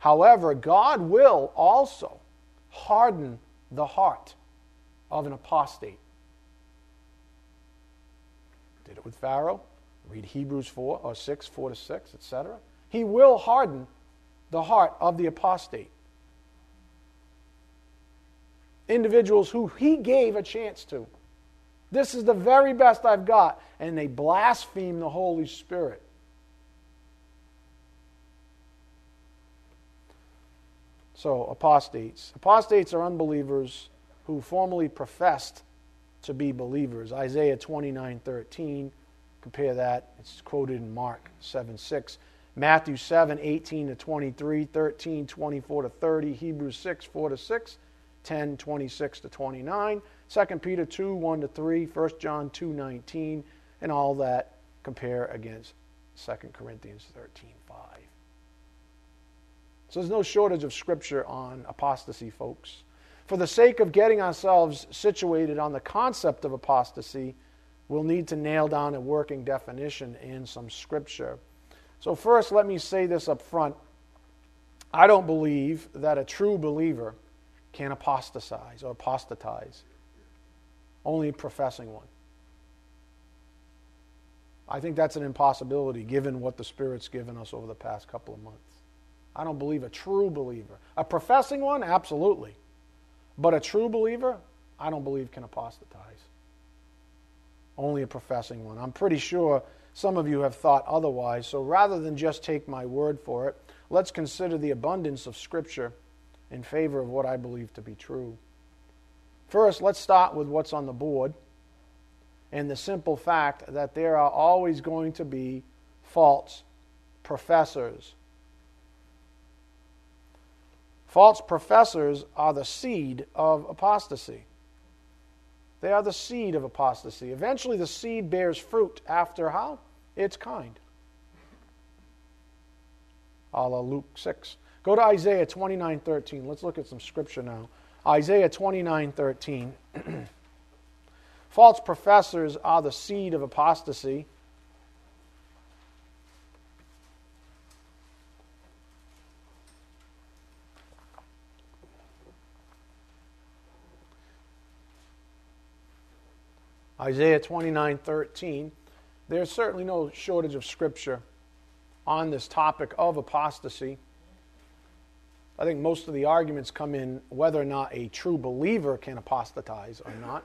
However, God will also harden the heart of an apostate. Did it with Pharaoh. Read Hebrews 4 or 6, 4 to 6, etc. He will harden the heart of the apostate individuals who he gave a chance to. This is the very best I've got. And they blaspheme the Holy Spirit. So, apostates. Apostates are unbelievers who formerly professed to be believers. Isaiah 29 13. Compare that. It's quoted in Mark 7 6. Matthew 7 18 to 23, 13 24 to 30, Hebrews 6 4 to 6. 10, 26 to 29, 2 Peter 2, 1 to 3, 1 John 2, 19, and all that compare against 2 Corinthians 13, 5. So there's no shortage of scripture on apostasy, folks. For the sake of getting ourselves situated on the concept of apostasy, we'll need to nail down a working definition in some scripture. So, first, let me say this up front. I don't believe that a true believer can apostatize or apostatize. Only professing one. I think that's an impossibility given what the Spirit's given us over the past couple of months. I don't believe a true believer. A professing one, absolutely. But a true believer, I don't believe can apostatize. Only a professing one. I'm pretty sure some of you have thought otherwise. So rather than just take my word for it, let's consider the abundance of Scripture in favor of what I believe to be true. First, let's start with what's on the board and the simple fact that there are always going to be false professors. False professors are the seed of apostasy. They are the seed of apostasy. Eventually, the seed bears fruit after how? Its kind. a la Luke 6. Go to Isaiah 29 13. Let's look at some scripture now. Isaiah 29 13. False professors are the seed of apostasy. Isaiah 29 13. There's certainly no shortage of scripture on this topic of apostasy. I think most of the arguments come in whether or not a true believer can apostatize or not,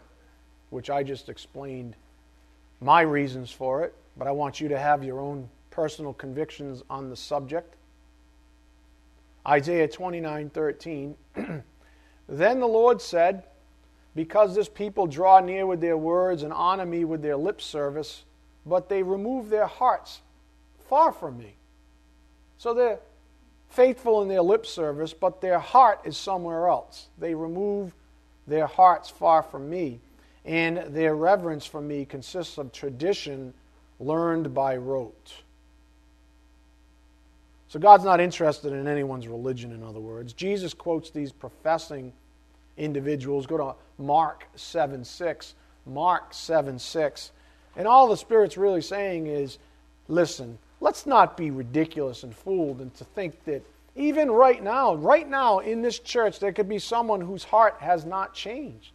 which I just explained my reasons for it, but I want you to have your own personal convictions on the subject. Isaiah 29 13. then the Lord said, because this people draw near with their words and honor me with their lip service, but they remove their hearts far from me. So they're faithful in their lip service, but their heart is somewhere else. They remove their hearts far from me, and their reverence for me consists of tradition learned by rote. So God's not interested in anyone's religion, in other words. Jesus quotes these professing individuals. Go to Mark 7 6. Mark 7 6. And all the Spirit's really saying is listen, let's not be ridiculous and fooled and to think that even right now, right now in this church, there could be someone whose heart has not changed,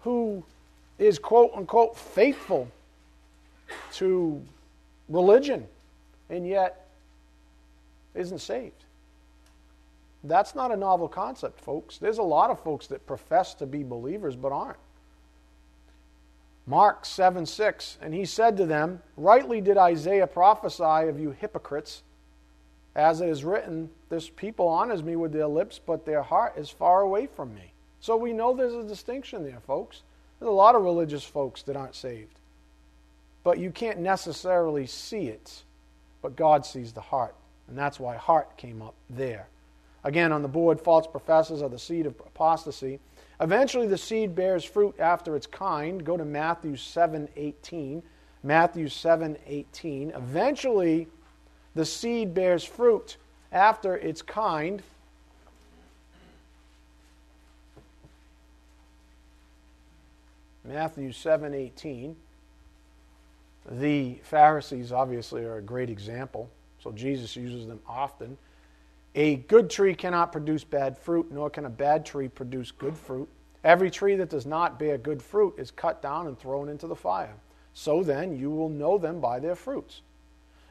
who is quote unquote faithful to religion and yet isn't saved. That's not a novel concept, folks. There's a lot of folks that profess to be believers but aren't. Mark 7 6, and he said to them, Rightly did Isaiah prophesy of you hypocrites, as it is written, This people honors me with their lips, but their heart is far away from me. So we know there's a distinction there, folks. There's a lot of religious folks that aren't saved. But you can't necessarily see it, but God sees the heart. And that's why heart came up there. Again, on the board, false professors are the seed of apostasy. Eventually, the seed bears fruit after its kind. Go to Matthew 7 18. Matthew 7 18. Eventually, the seed bears fruit after its kind. Matthew 7 18. The Pharisees obviously are a great example, so Jesus uses them often. A good tree cannot produce bad fruit, nor can a bad tree produce good fruit. Every tree that does not bear good fruit is cut down and thrown into the fire. So then you will know them by their fruits.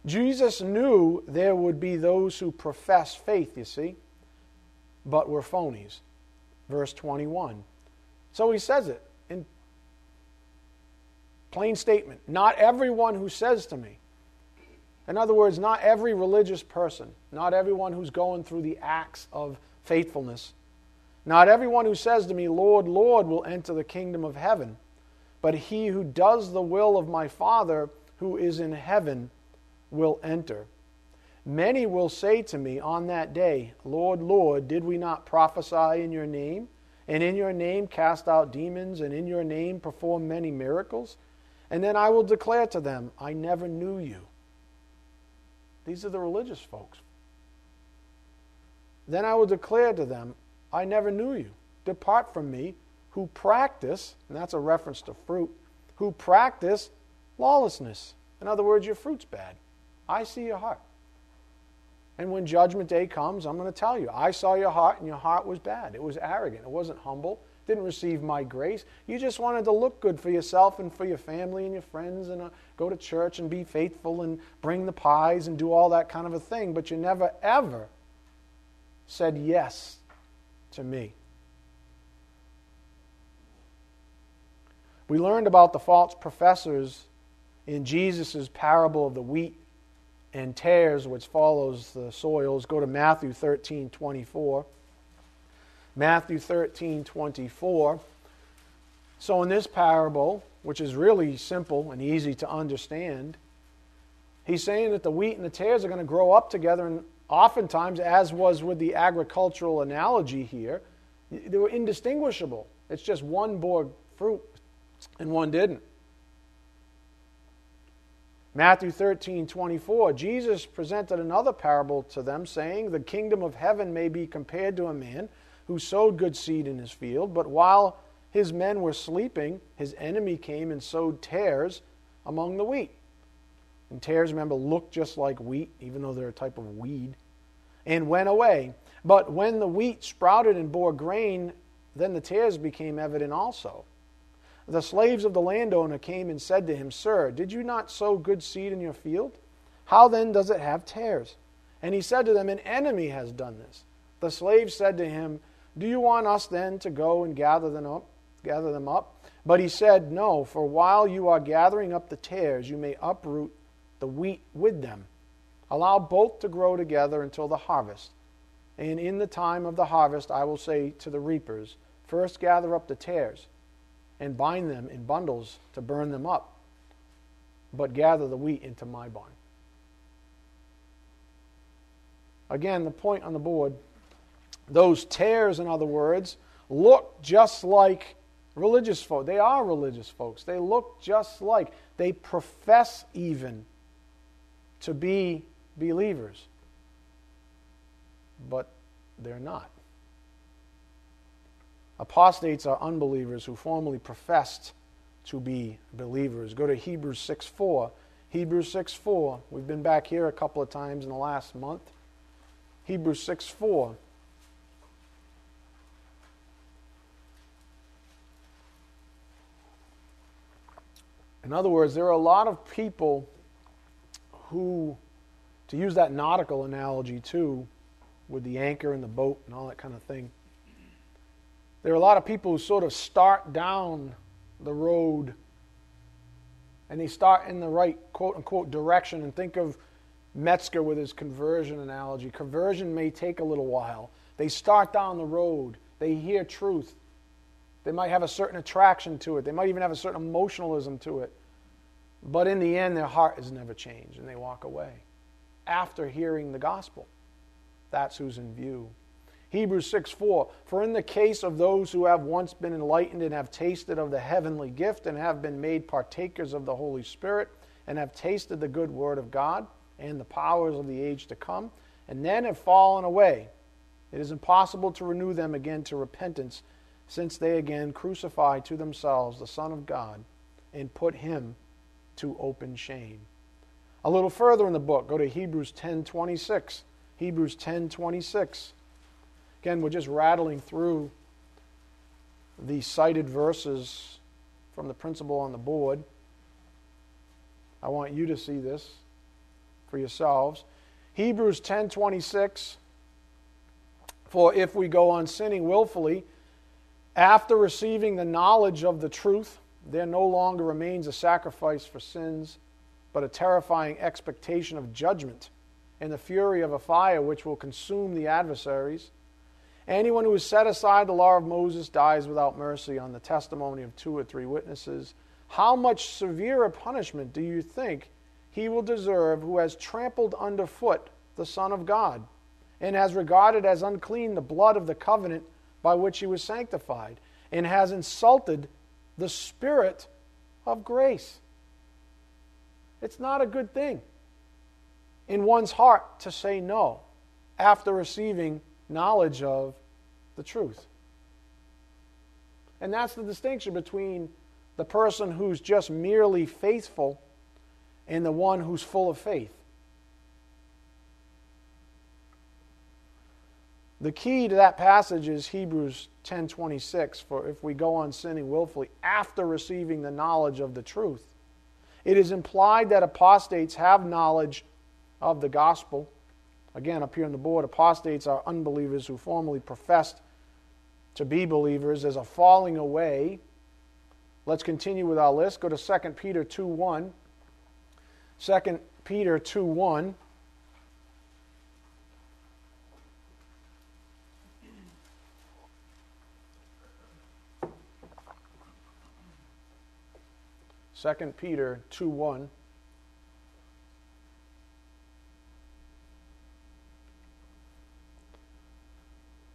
Jesus knew there would be those who profess faith, you see, but were phonies. Verse 21. So he says it in plain statement. Not everyone who says to me, in other words, not every religious person, not everyone who's going through the acts of faithfulness, not everyone who says to me, Lord, Lord, will enter the kingdom of heaven, but he who does the will of my Father who is in heaven will enter. Many will say to me on that day, Lord, Lord, did we not prophesy in your name, and in your name cast out demons, and in your name perform many miracles? And then I will declare to them, I never knew you. These are the religious folks. Then I will declare to them, I never knew you. Depart from me, who practice, and that's a reference to fruit, who practice lawlessness. In other words, your fruit's bad. I see your heart. And when judgment day comes, I'm going to tell you, I saw your heart, and your heart was bad. It was arrogant. It wasn't humble didn't receive my grace. You just wanted to look good for yourself and for your family and your friends and uh, go to church and be faithful and bring the pies and do all that kind of a thing. But you never, ever said yes to me. We learned about the false professors in Jesus' parable of the wheat and tares, which follows the soils. Go to Matthew 13 24. Matthew 13 24. So, in this parable, which is really simple and easy to understand, he's saying that the wheat and the tares are going to grow up together, and oftentimes, as was with the agricultural analogy here, they were indistinguishable. It's just one bore fruit and one didn't. Matthew 13, 24, Jesus presented another parable to them, saying, The kingdom of heaven may be compared to a man who sowed good seed in his field, but while his men were sleeping, his enemy came and sowed tares among the wheat. And tares, remember, look just like wheat, even though they're a type of weed, and went away. But when the wheat sprouted and bore grain, then the tares became evident also. The slaves of the landowner came and said to him, Sir, did you not sow good seed in your field? How then does it have tares? And he said to them, An enemy has done this. The slaves said to him, Do you want us then to go and gather them up? Gather them up? But he said, No, for while you are gathering up the tares, you may uproot the wheat with them. Allow both to grow together until the harvest. And in the time of the harvest, I will say to the reapers, First gather up the tares and bind them in bundles to burn them up, but gather the wheat into my barn. Again, the point on the board those tares, in other words, look just like religious folk. They are religious folks. They look just like, they profess even to be believers, but they're not. Apostates are unbelievers who formerly professed to be believers. Go to Hebrews 6 4. Hebrews 6 4. We've been back here a couple of times in the last month. Hebrews 6 4. In other words, there are a lot of people who, to use that nautical analogy too, with the anchor and the boat and all that kind of thing, there are a lot of people who sort of start down the road and they start in the right quote unquote direction and think of Metzger with his conversion analogy. Conversion may take a little while. They start down the road, they hear truth. They might have a certain attraction to it, they might even have a certain emotionalism to it. But in the end, their heart is never changed and they walk away after hearing the gospel. That's who's in view. Hebrews 6 4. For in the case of those who have once been enlightened and have tasted of the heavenly gift and have been made partakers of the Holy Spirit and have tasted the good word of God and the powers of the age to come, and then have fallen away, it is impossible to renew them again to repentance, since they again crucify to themselves the Son of God and put him to open shame. A little further in the book, go to Hebrews 10:26. Hebrews 10:26. Again, we're just rattling through the cited verses from the principle on the board. I want you to see this for yourselves. Hebrews 10:26 For if we go on sinning willfully after receiving the knowledge of the truth, there no longer remains a sacrifice for sins, but a terrifying expectation of judgment and the fury of a fire which will consume the adversaries. Anyone who has set aside the law of Moses dies without mercy on the testimony of two or three witnesses. How much severer punishment do you think he will deserve who has trampled underfoot the Son of God and has regarded as unclean the blood of the covenant by which he was sanctified and has insulted the Spirit of grace? It's not a good thing in one's heart to say no after receiving knowledge of the truth. And that's the distinction between the person who's just merely faithful and the one who's full of faith. The key to that passage is Hebrews 10:26 for if we go on sinning willfully after receiving the knowledge of the truth. It is implied that apostates have knowledge of the gospel Again, up here on the board, apostates are unbelievers who formerly professed to be believers. as a falling away. Let's continue with our list. Go to 2 Peter 2 1. 2 Peter 2 1. Second Peter 2 1.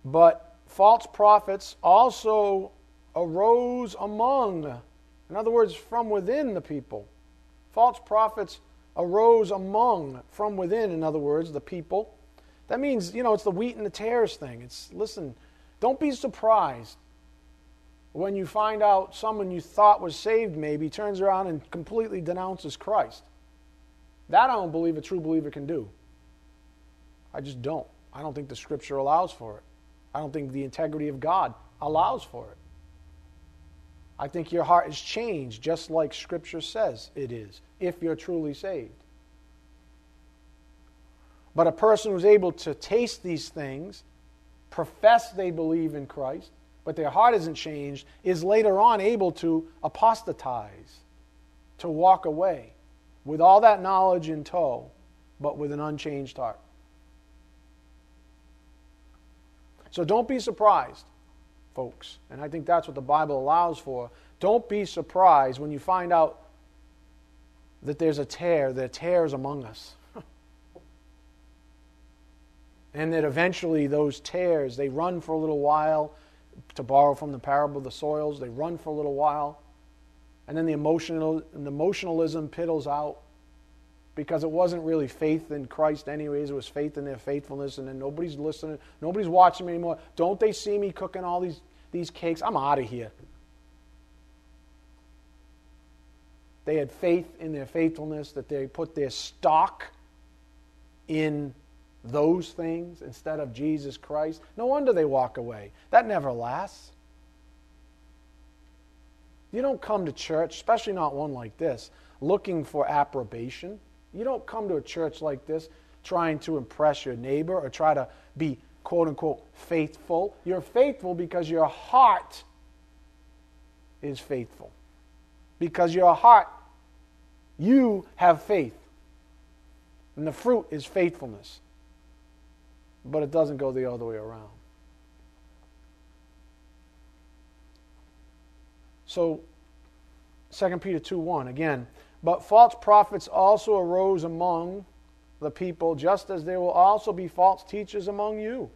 But false prophets also arose among, in other words, from within the people. False prophets arose among, from within, in other words, the people. That means, you know, it's the wheat and the tares thing. It's, listen, don't be surprised when you find out someone you thought was saved maybe turns around and completely denounces Christ. That I don't believe a true believer can do. I just don't. I don't think the scripture allows for it. I don't think the integrity of God allows for it. I think your heart is changed just like scripture says it is, if you're truly saved. But a person who's able to taste these things, profess they believe in Christ, but their heart isn't changed, is later on able to apostatize, to walk away with all that knowledge in tow, but with an unchanged heart. So don't be surprised, folks. And I think that's what the Bible allows for. Don't be surprised when you find out that there's a tare, that tares among us. and that eventually those tares, they run for a little while, to borrow from the parable of the soils, they run for a little while, and then the emotional the emotionalism piddles out because it wasn't really faith in Christ anyways, it was faith in their faithfulness, and then nobody's listening, nobody's watching me anymore. Don't they see me cooking all these, these cakes? I'm out of here. They had faith in their faithfulness, that they put their stock in those things instead of Jesus Christ. No wonder they walk away. That never lasts. You don't come to church, especially not one like this, looking for approbation. You don't come to a church like this trying to impress your neighbor or try to be quote unquote faithful. You're faithful because your heart is faithful. Because your heart, you have faith. And the fruit is faithfulness but it doesn't go the other way around. So, 2 Peter 2 1, again, but false prophets also arose among the people, just as there will also be false teachers among you,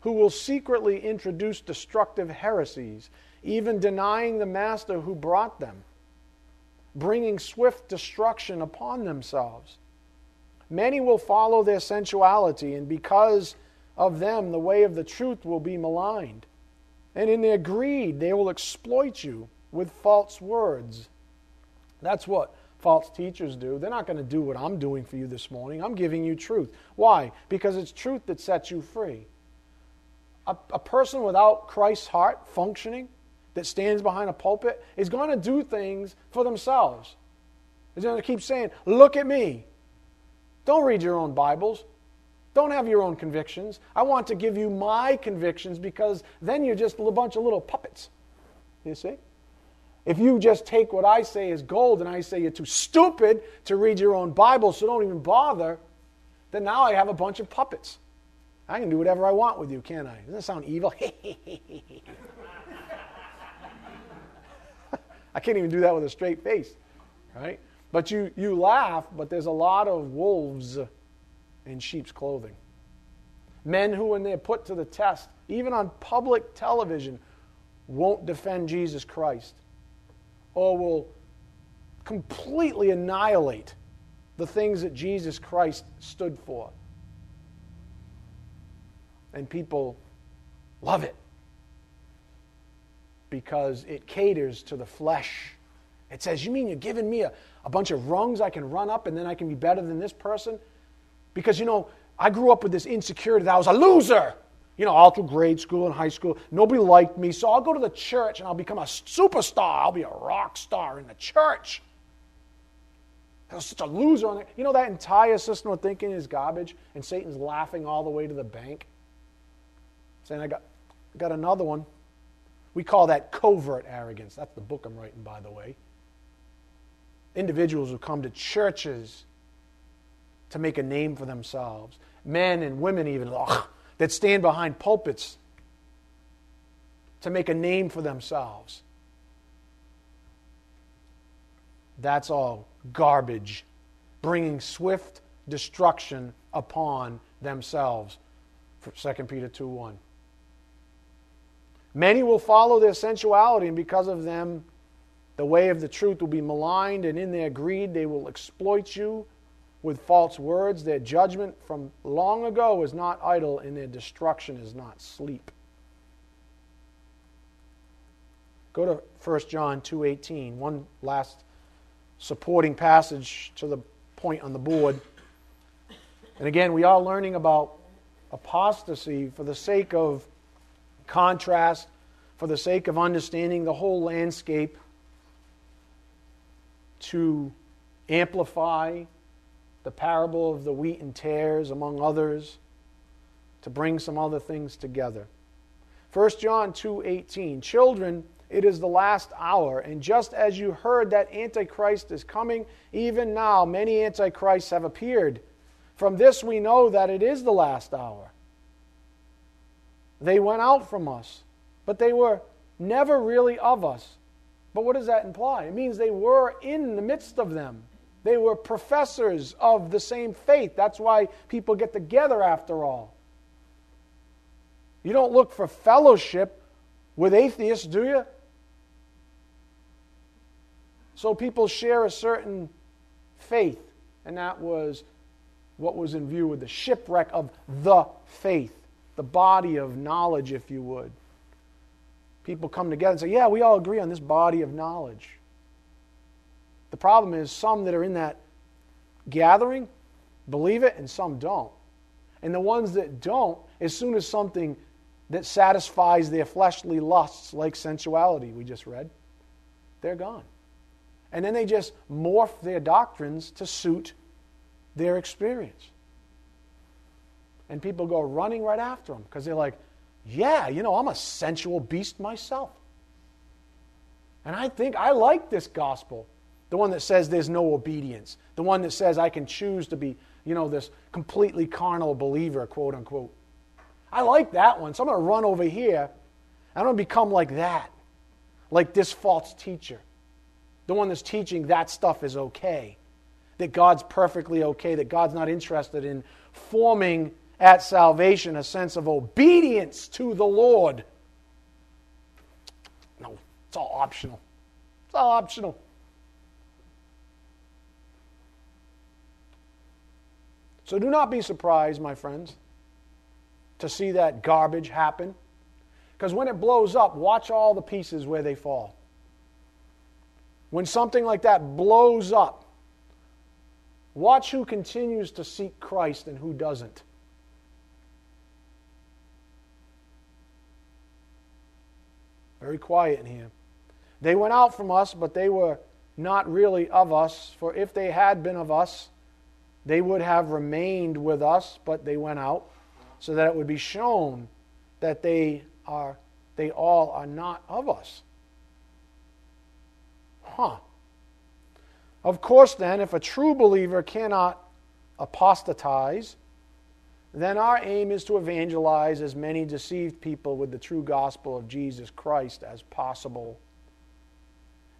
who will secretly introduce destructive heresies, even denying the master who brought them, bringing swift destruction upon themselves. Many will follow their sensuality, and because of them the way of the truth will be maligned. And in their greed, they will exploit you with false words. That's what false teachers do. They're not going to do what I'm doing for you this morning. I'm giving you truth. Why? Because it's truth that sets you free. A, a person without Christ's heart functioning, that stands behind a pulpit, is going to do things for themselves. He's going to keep saying, Look at me. Don't read your own Bibles. Don't have your own convictions. I want to give you my convictions because then you're just a bunch of little puppets. You see? If you just take what I say as gold and I say you're too stupid to read your own Bible, so don't even bother, then now I have a bunch of puppets. I can do whatever I want with you, can't I? Doesn't that sound evil? I can't even do that with a straight face, right? But you, you laugh, but there's a lot of wolves in sheep's clothing. Men who, when they're put to the test, even on public television, won't defend Jesus Christ or will completely annihilate the things that Jesus Christ stood for. And people love it because it caters to the flesh. It says, You mean you're giving me a, a bunch of rungs I can run up and then I can be better than this person? Because, you know, I grew up with this insecurity that I was a loser. You know, all through grade school and high school, nobody liked me. So I'll go to the church and I'll become a superstar. I'll be a rock star in the church. I was such a loser on it. You know, that entire system of thinking is garbage, and Satan's laughing all the way to the bank, saying, I got, I got another one. We call that covert arrogance. That's the book I'm writing, by the way. Individuals who come to churches to make a name for themselves. Men and women, even, ugh, that stand behind pulpits to make a name for themselves. That's all garbage, bringing swift destruction upon themselves. 2 Peter 2 1. Many will follow their sensuality, and because of them, the way of the truth will be maligned, and in their greed, they will exploit you with false words. Their judgment from long ago is not idle, and their destruction is not sleep. Go to 1 John 2:18, one last supporting passage to the point on the board. And again, we are learning about apostasy for the sake of contrast, for the sake of understanding the whole landscape to amplify the parable of the wheat and tares, among others, to bring some other things together. 1 John 2:18 Children, it is the last hour, and just as you heard that antichrist is coming, even now many antichrists have appeared. From this we know that it is the last hour. They went out from us, but they were never really of us. But what does that imply? It means they were in the midst of them. They were professors of the same faith. That's why people get together after all. You don't look for fellowship with atheists, do you? So people share a certain faith, and that was what was in view with the shipwreck of the faith, the body of knowledge, if you would. People come together and say, Yeah, we all agree on this body of knowledge. The problem is, some that are in that gathering believe it and some don't. And the ones that don't, as soon as something that satisfies their fleshly lusts, like sensuality, we just read, they're gone. And then they just morph their doctrines to suit their experience. And people go running right after them because they're like, yeah, you know, I'm a sensual beast myself. And I think I like this gospel. The one that says there's no obedience. The one that says I can choose to be, you know, this completely carnal believer, quote unquote. I like that one. So I'm going to run over here. I'm going to become like that, like this false teacher. The one that's teaching that stuff is okay, that God's perfectly okay, that God's not interested in forming at salvation a sense of obedience to the Lord. No, it's all optional. It's all optional. So do not be surprised, my friends, to see that garbage happen. Because when it blows up, watch all the pieces where they fall. When something like that blows up, watch who continues to seek Christ and who doesn't. Very quiet in here. They went out from us, but they were not really of us, for if they had been of us, they would have remained with us, but they went out, so that it would be shown that they are they all are not of us. Huh. Of course, then, if a true believer cannot apostatize, then our aim is to evangelize as many deceived people with the true gospel of Jesus Christ as possible.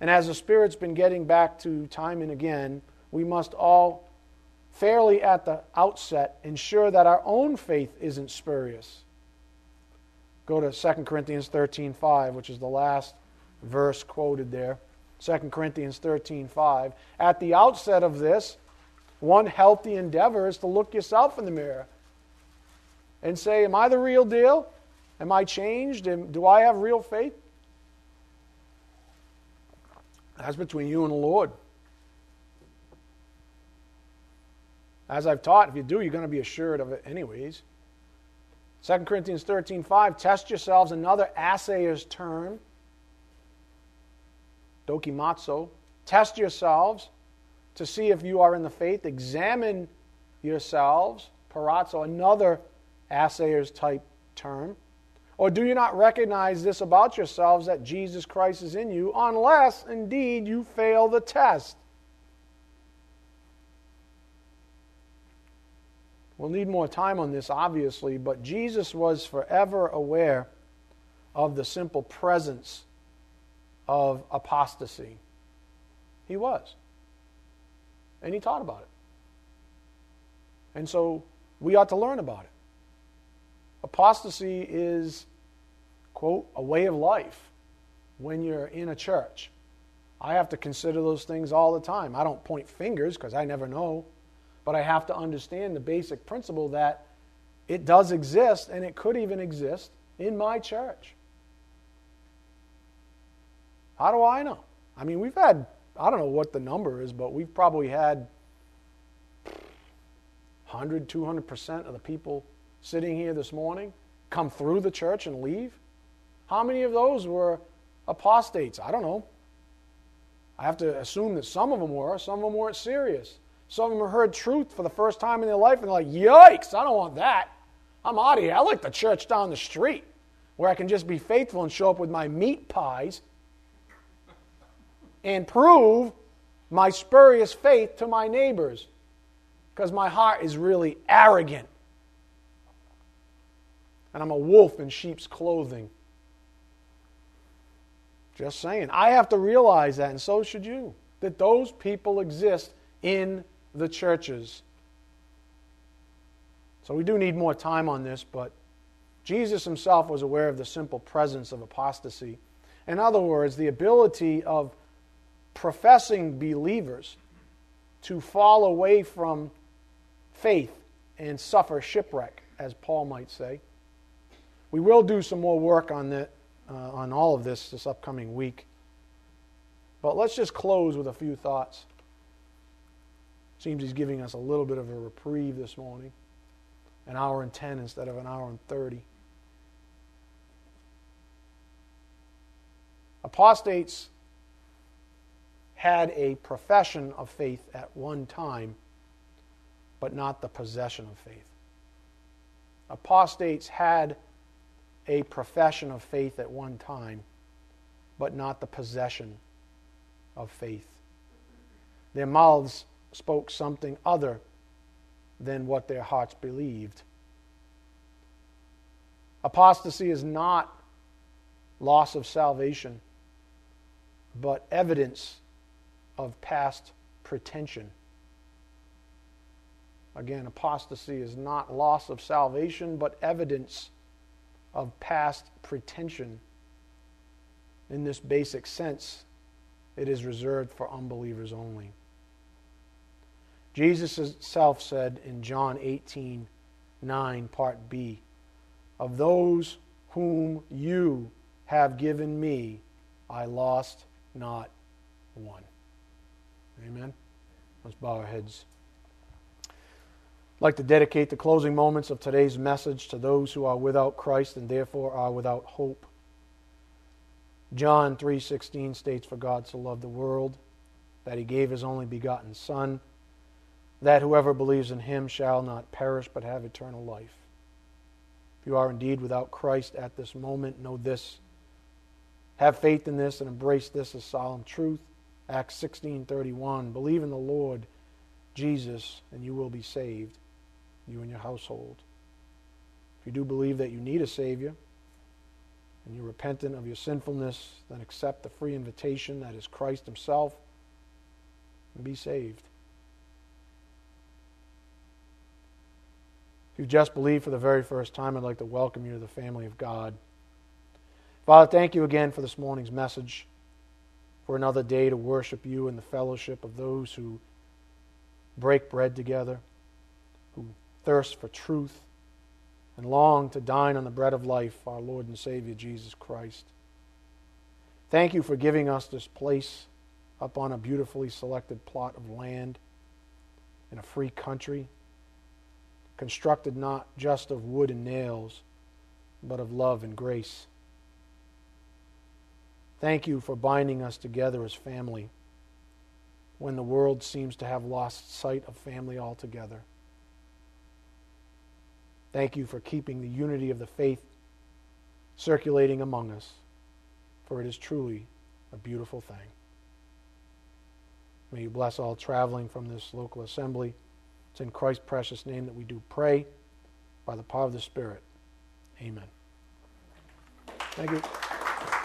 And as the Spirit's been getting back to time and again, we must all fairly at the outset ensure that our own faith isn't spurious. Go to 2 Corinthians 13:5, which is the last verse quoted there. 2 Corinthians 13:5. At the outset of this, one healthy endeavor is to look yourself in the mirror and say, Am I the real deal? Am I changed? And Do I have real faith? That's between you and the Lord. As I've taught, if you do, you're going to be assured of it anyways. 2 Corinthians 13 5, test yourselves, another assayer's term. Dokimazo. Test yourselves to see if you are in the faith. Examine yourselves. Peirazo, another assayer's type term? Or do you not recognize this about yourselves that Jesus Christ is in you, unless indeed you fail the test? We'll need more time on this, obviously, but Jesus was forever aware of the simple presence of apostasy. He was. And he taught about it. And so we ought to learn about it. Apostasy is, quote, a way of life when you're in a church. I have to consider those things all the time. I don't point fingers because I never know. But I have to understand the basic principle that it does exist and it could even exist in my church. How do I know? I mean, we've had, I don't know what the number is, but we've probably had 100, 200% of the people sitting here this morning come through the church and leave. How many of those were apostates? I don't know. I have to assume that some of them were, some of them weren't serious. Some of them heard truth for the first time in their life and they're like, yikes, I don't want that. I'm out of here. I like the church down the street where I can just be faithful and show up with my meat pies and prove my spurious faith to my neighbors because my heart is really arrogant. And I'm a wolf in sheep's clothing. Just saying. I have to realize that, and so should you, that those people exist in the churches. So we do need more time on this, but Jesus himself was aware of the simple presence of apostasy. In other words, the ability of professing believers to fall away from faith and suffer shipwreck, as Paul might say. We will do some more work on, that, uh, on all of this this upcoming week. But let's just close with a few thoughts. Seems he's giving us a little bit of a reprieve this morning an hour and 10 instead of an hour and 30. Apostates had a profession of faith at one time, but not the possession of faith. Apostates had a profession of faith at one time, but not the possession of faith. Their mouths spoke something other than what their hearts believed. Apostasy is not loss of salvation, but evidence of past pretension. Again, apostasy is not loss of salvation, but evidence of past pretension. In this basic sense, it is reserved for unbelievers only. Jesus himself said in John 18 9, part B, Of those whom you have given me, I lost not one. Amen. Let's bow our heads. I'd like to dedicate the closing moments of today's message to those who are without Christ and therefore are without hope. John 3:16 states for God so loved the world that he gave his only begotten son that whoever believes in him shall not perish but have eternal life. If you are indeed without Christ at this moment, know this. Have faith in this and embrace this as solemn truth. Acts 16:31 Believe in the Lord Jesus and you will be saved you and your household. If you do believe that you need a savior and you're repentant of your sinfulness, then accept the free invitation that is Christ himself and be saved. If you've just believed for the very first time, I'd like to welcome you to the family of God. Father, thank you again for this morning's message for another day to worship you in the fellowship of those who break bread together, who thirst for truth, and long to dine on the bread of life, our Lord and Savior Jesus Christ. Thank you for giving us this place up on a beautifully selected plot of land in a free country, constructed not just of wood and nails, but of love and grace. Thank you for binding us together as family when the world seems to have lost sight of family altogether. Thank you for keeping the unity of the faith circulating among us, for it is truly a beautiful thing. May you bless all traveling from this local assembly. It's in Christ's precious name that we do pray by the power of the Spirit. Amen. Thank you.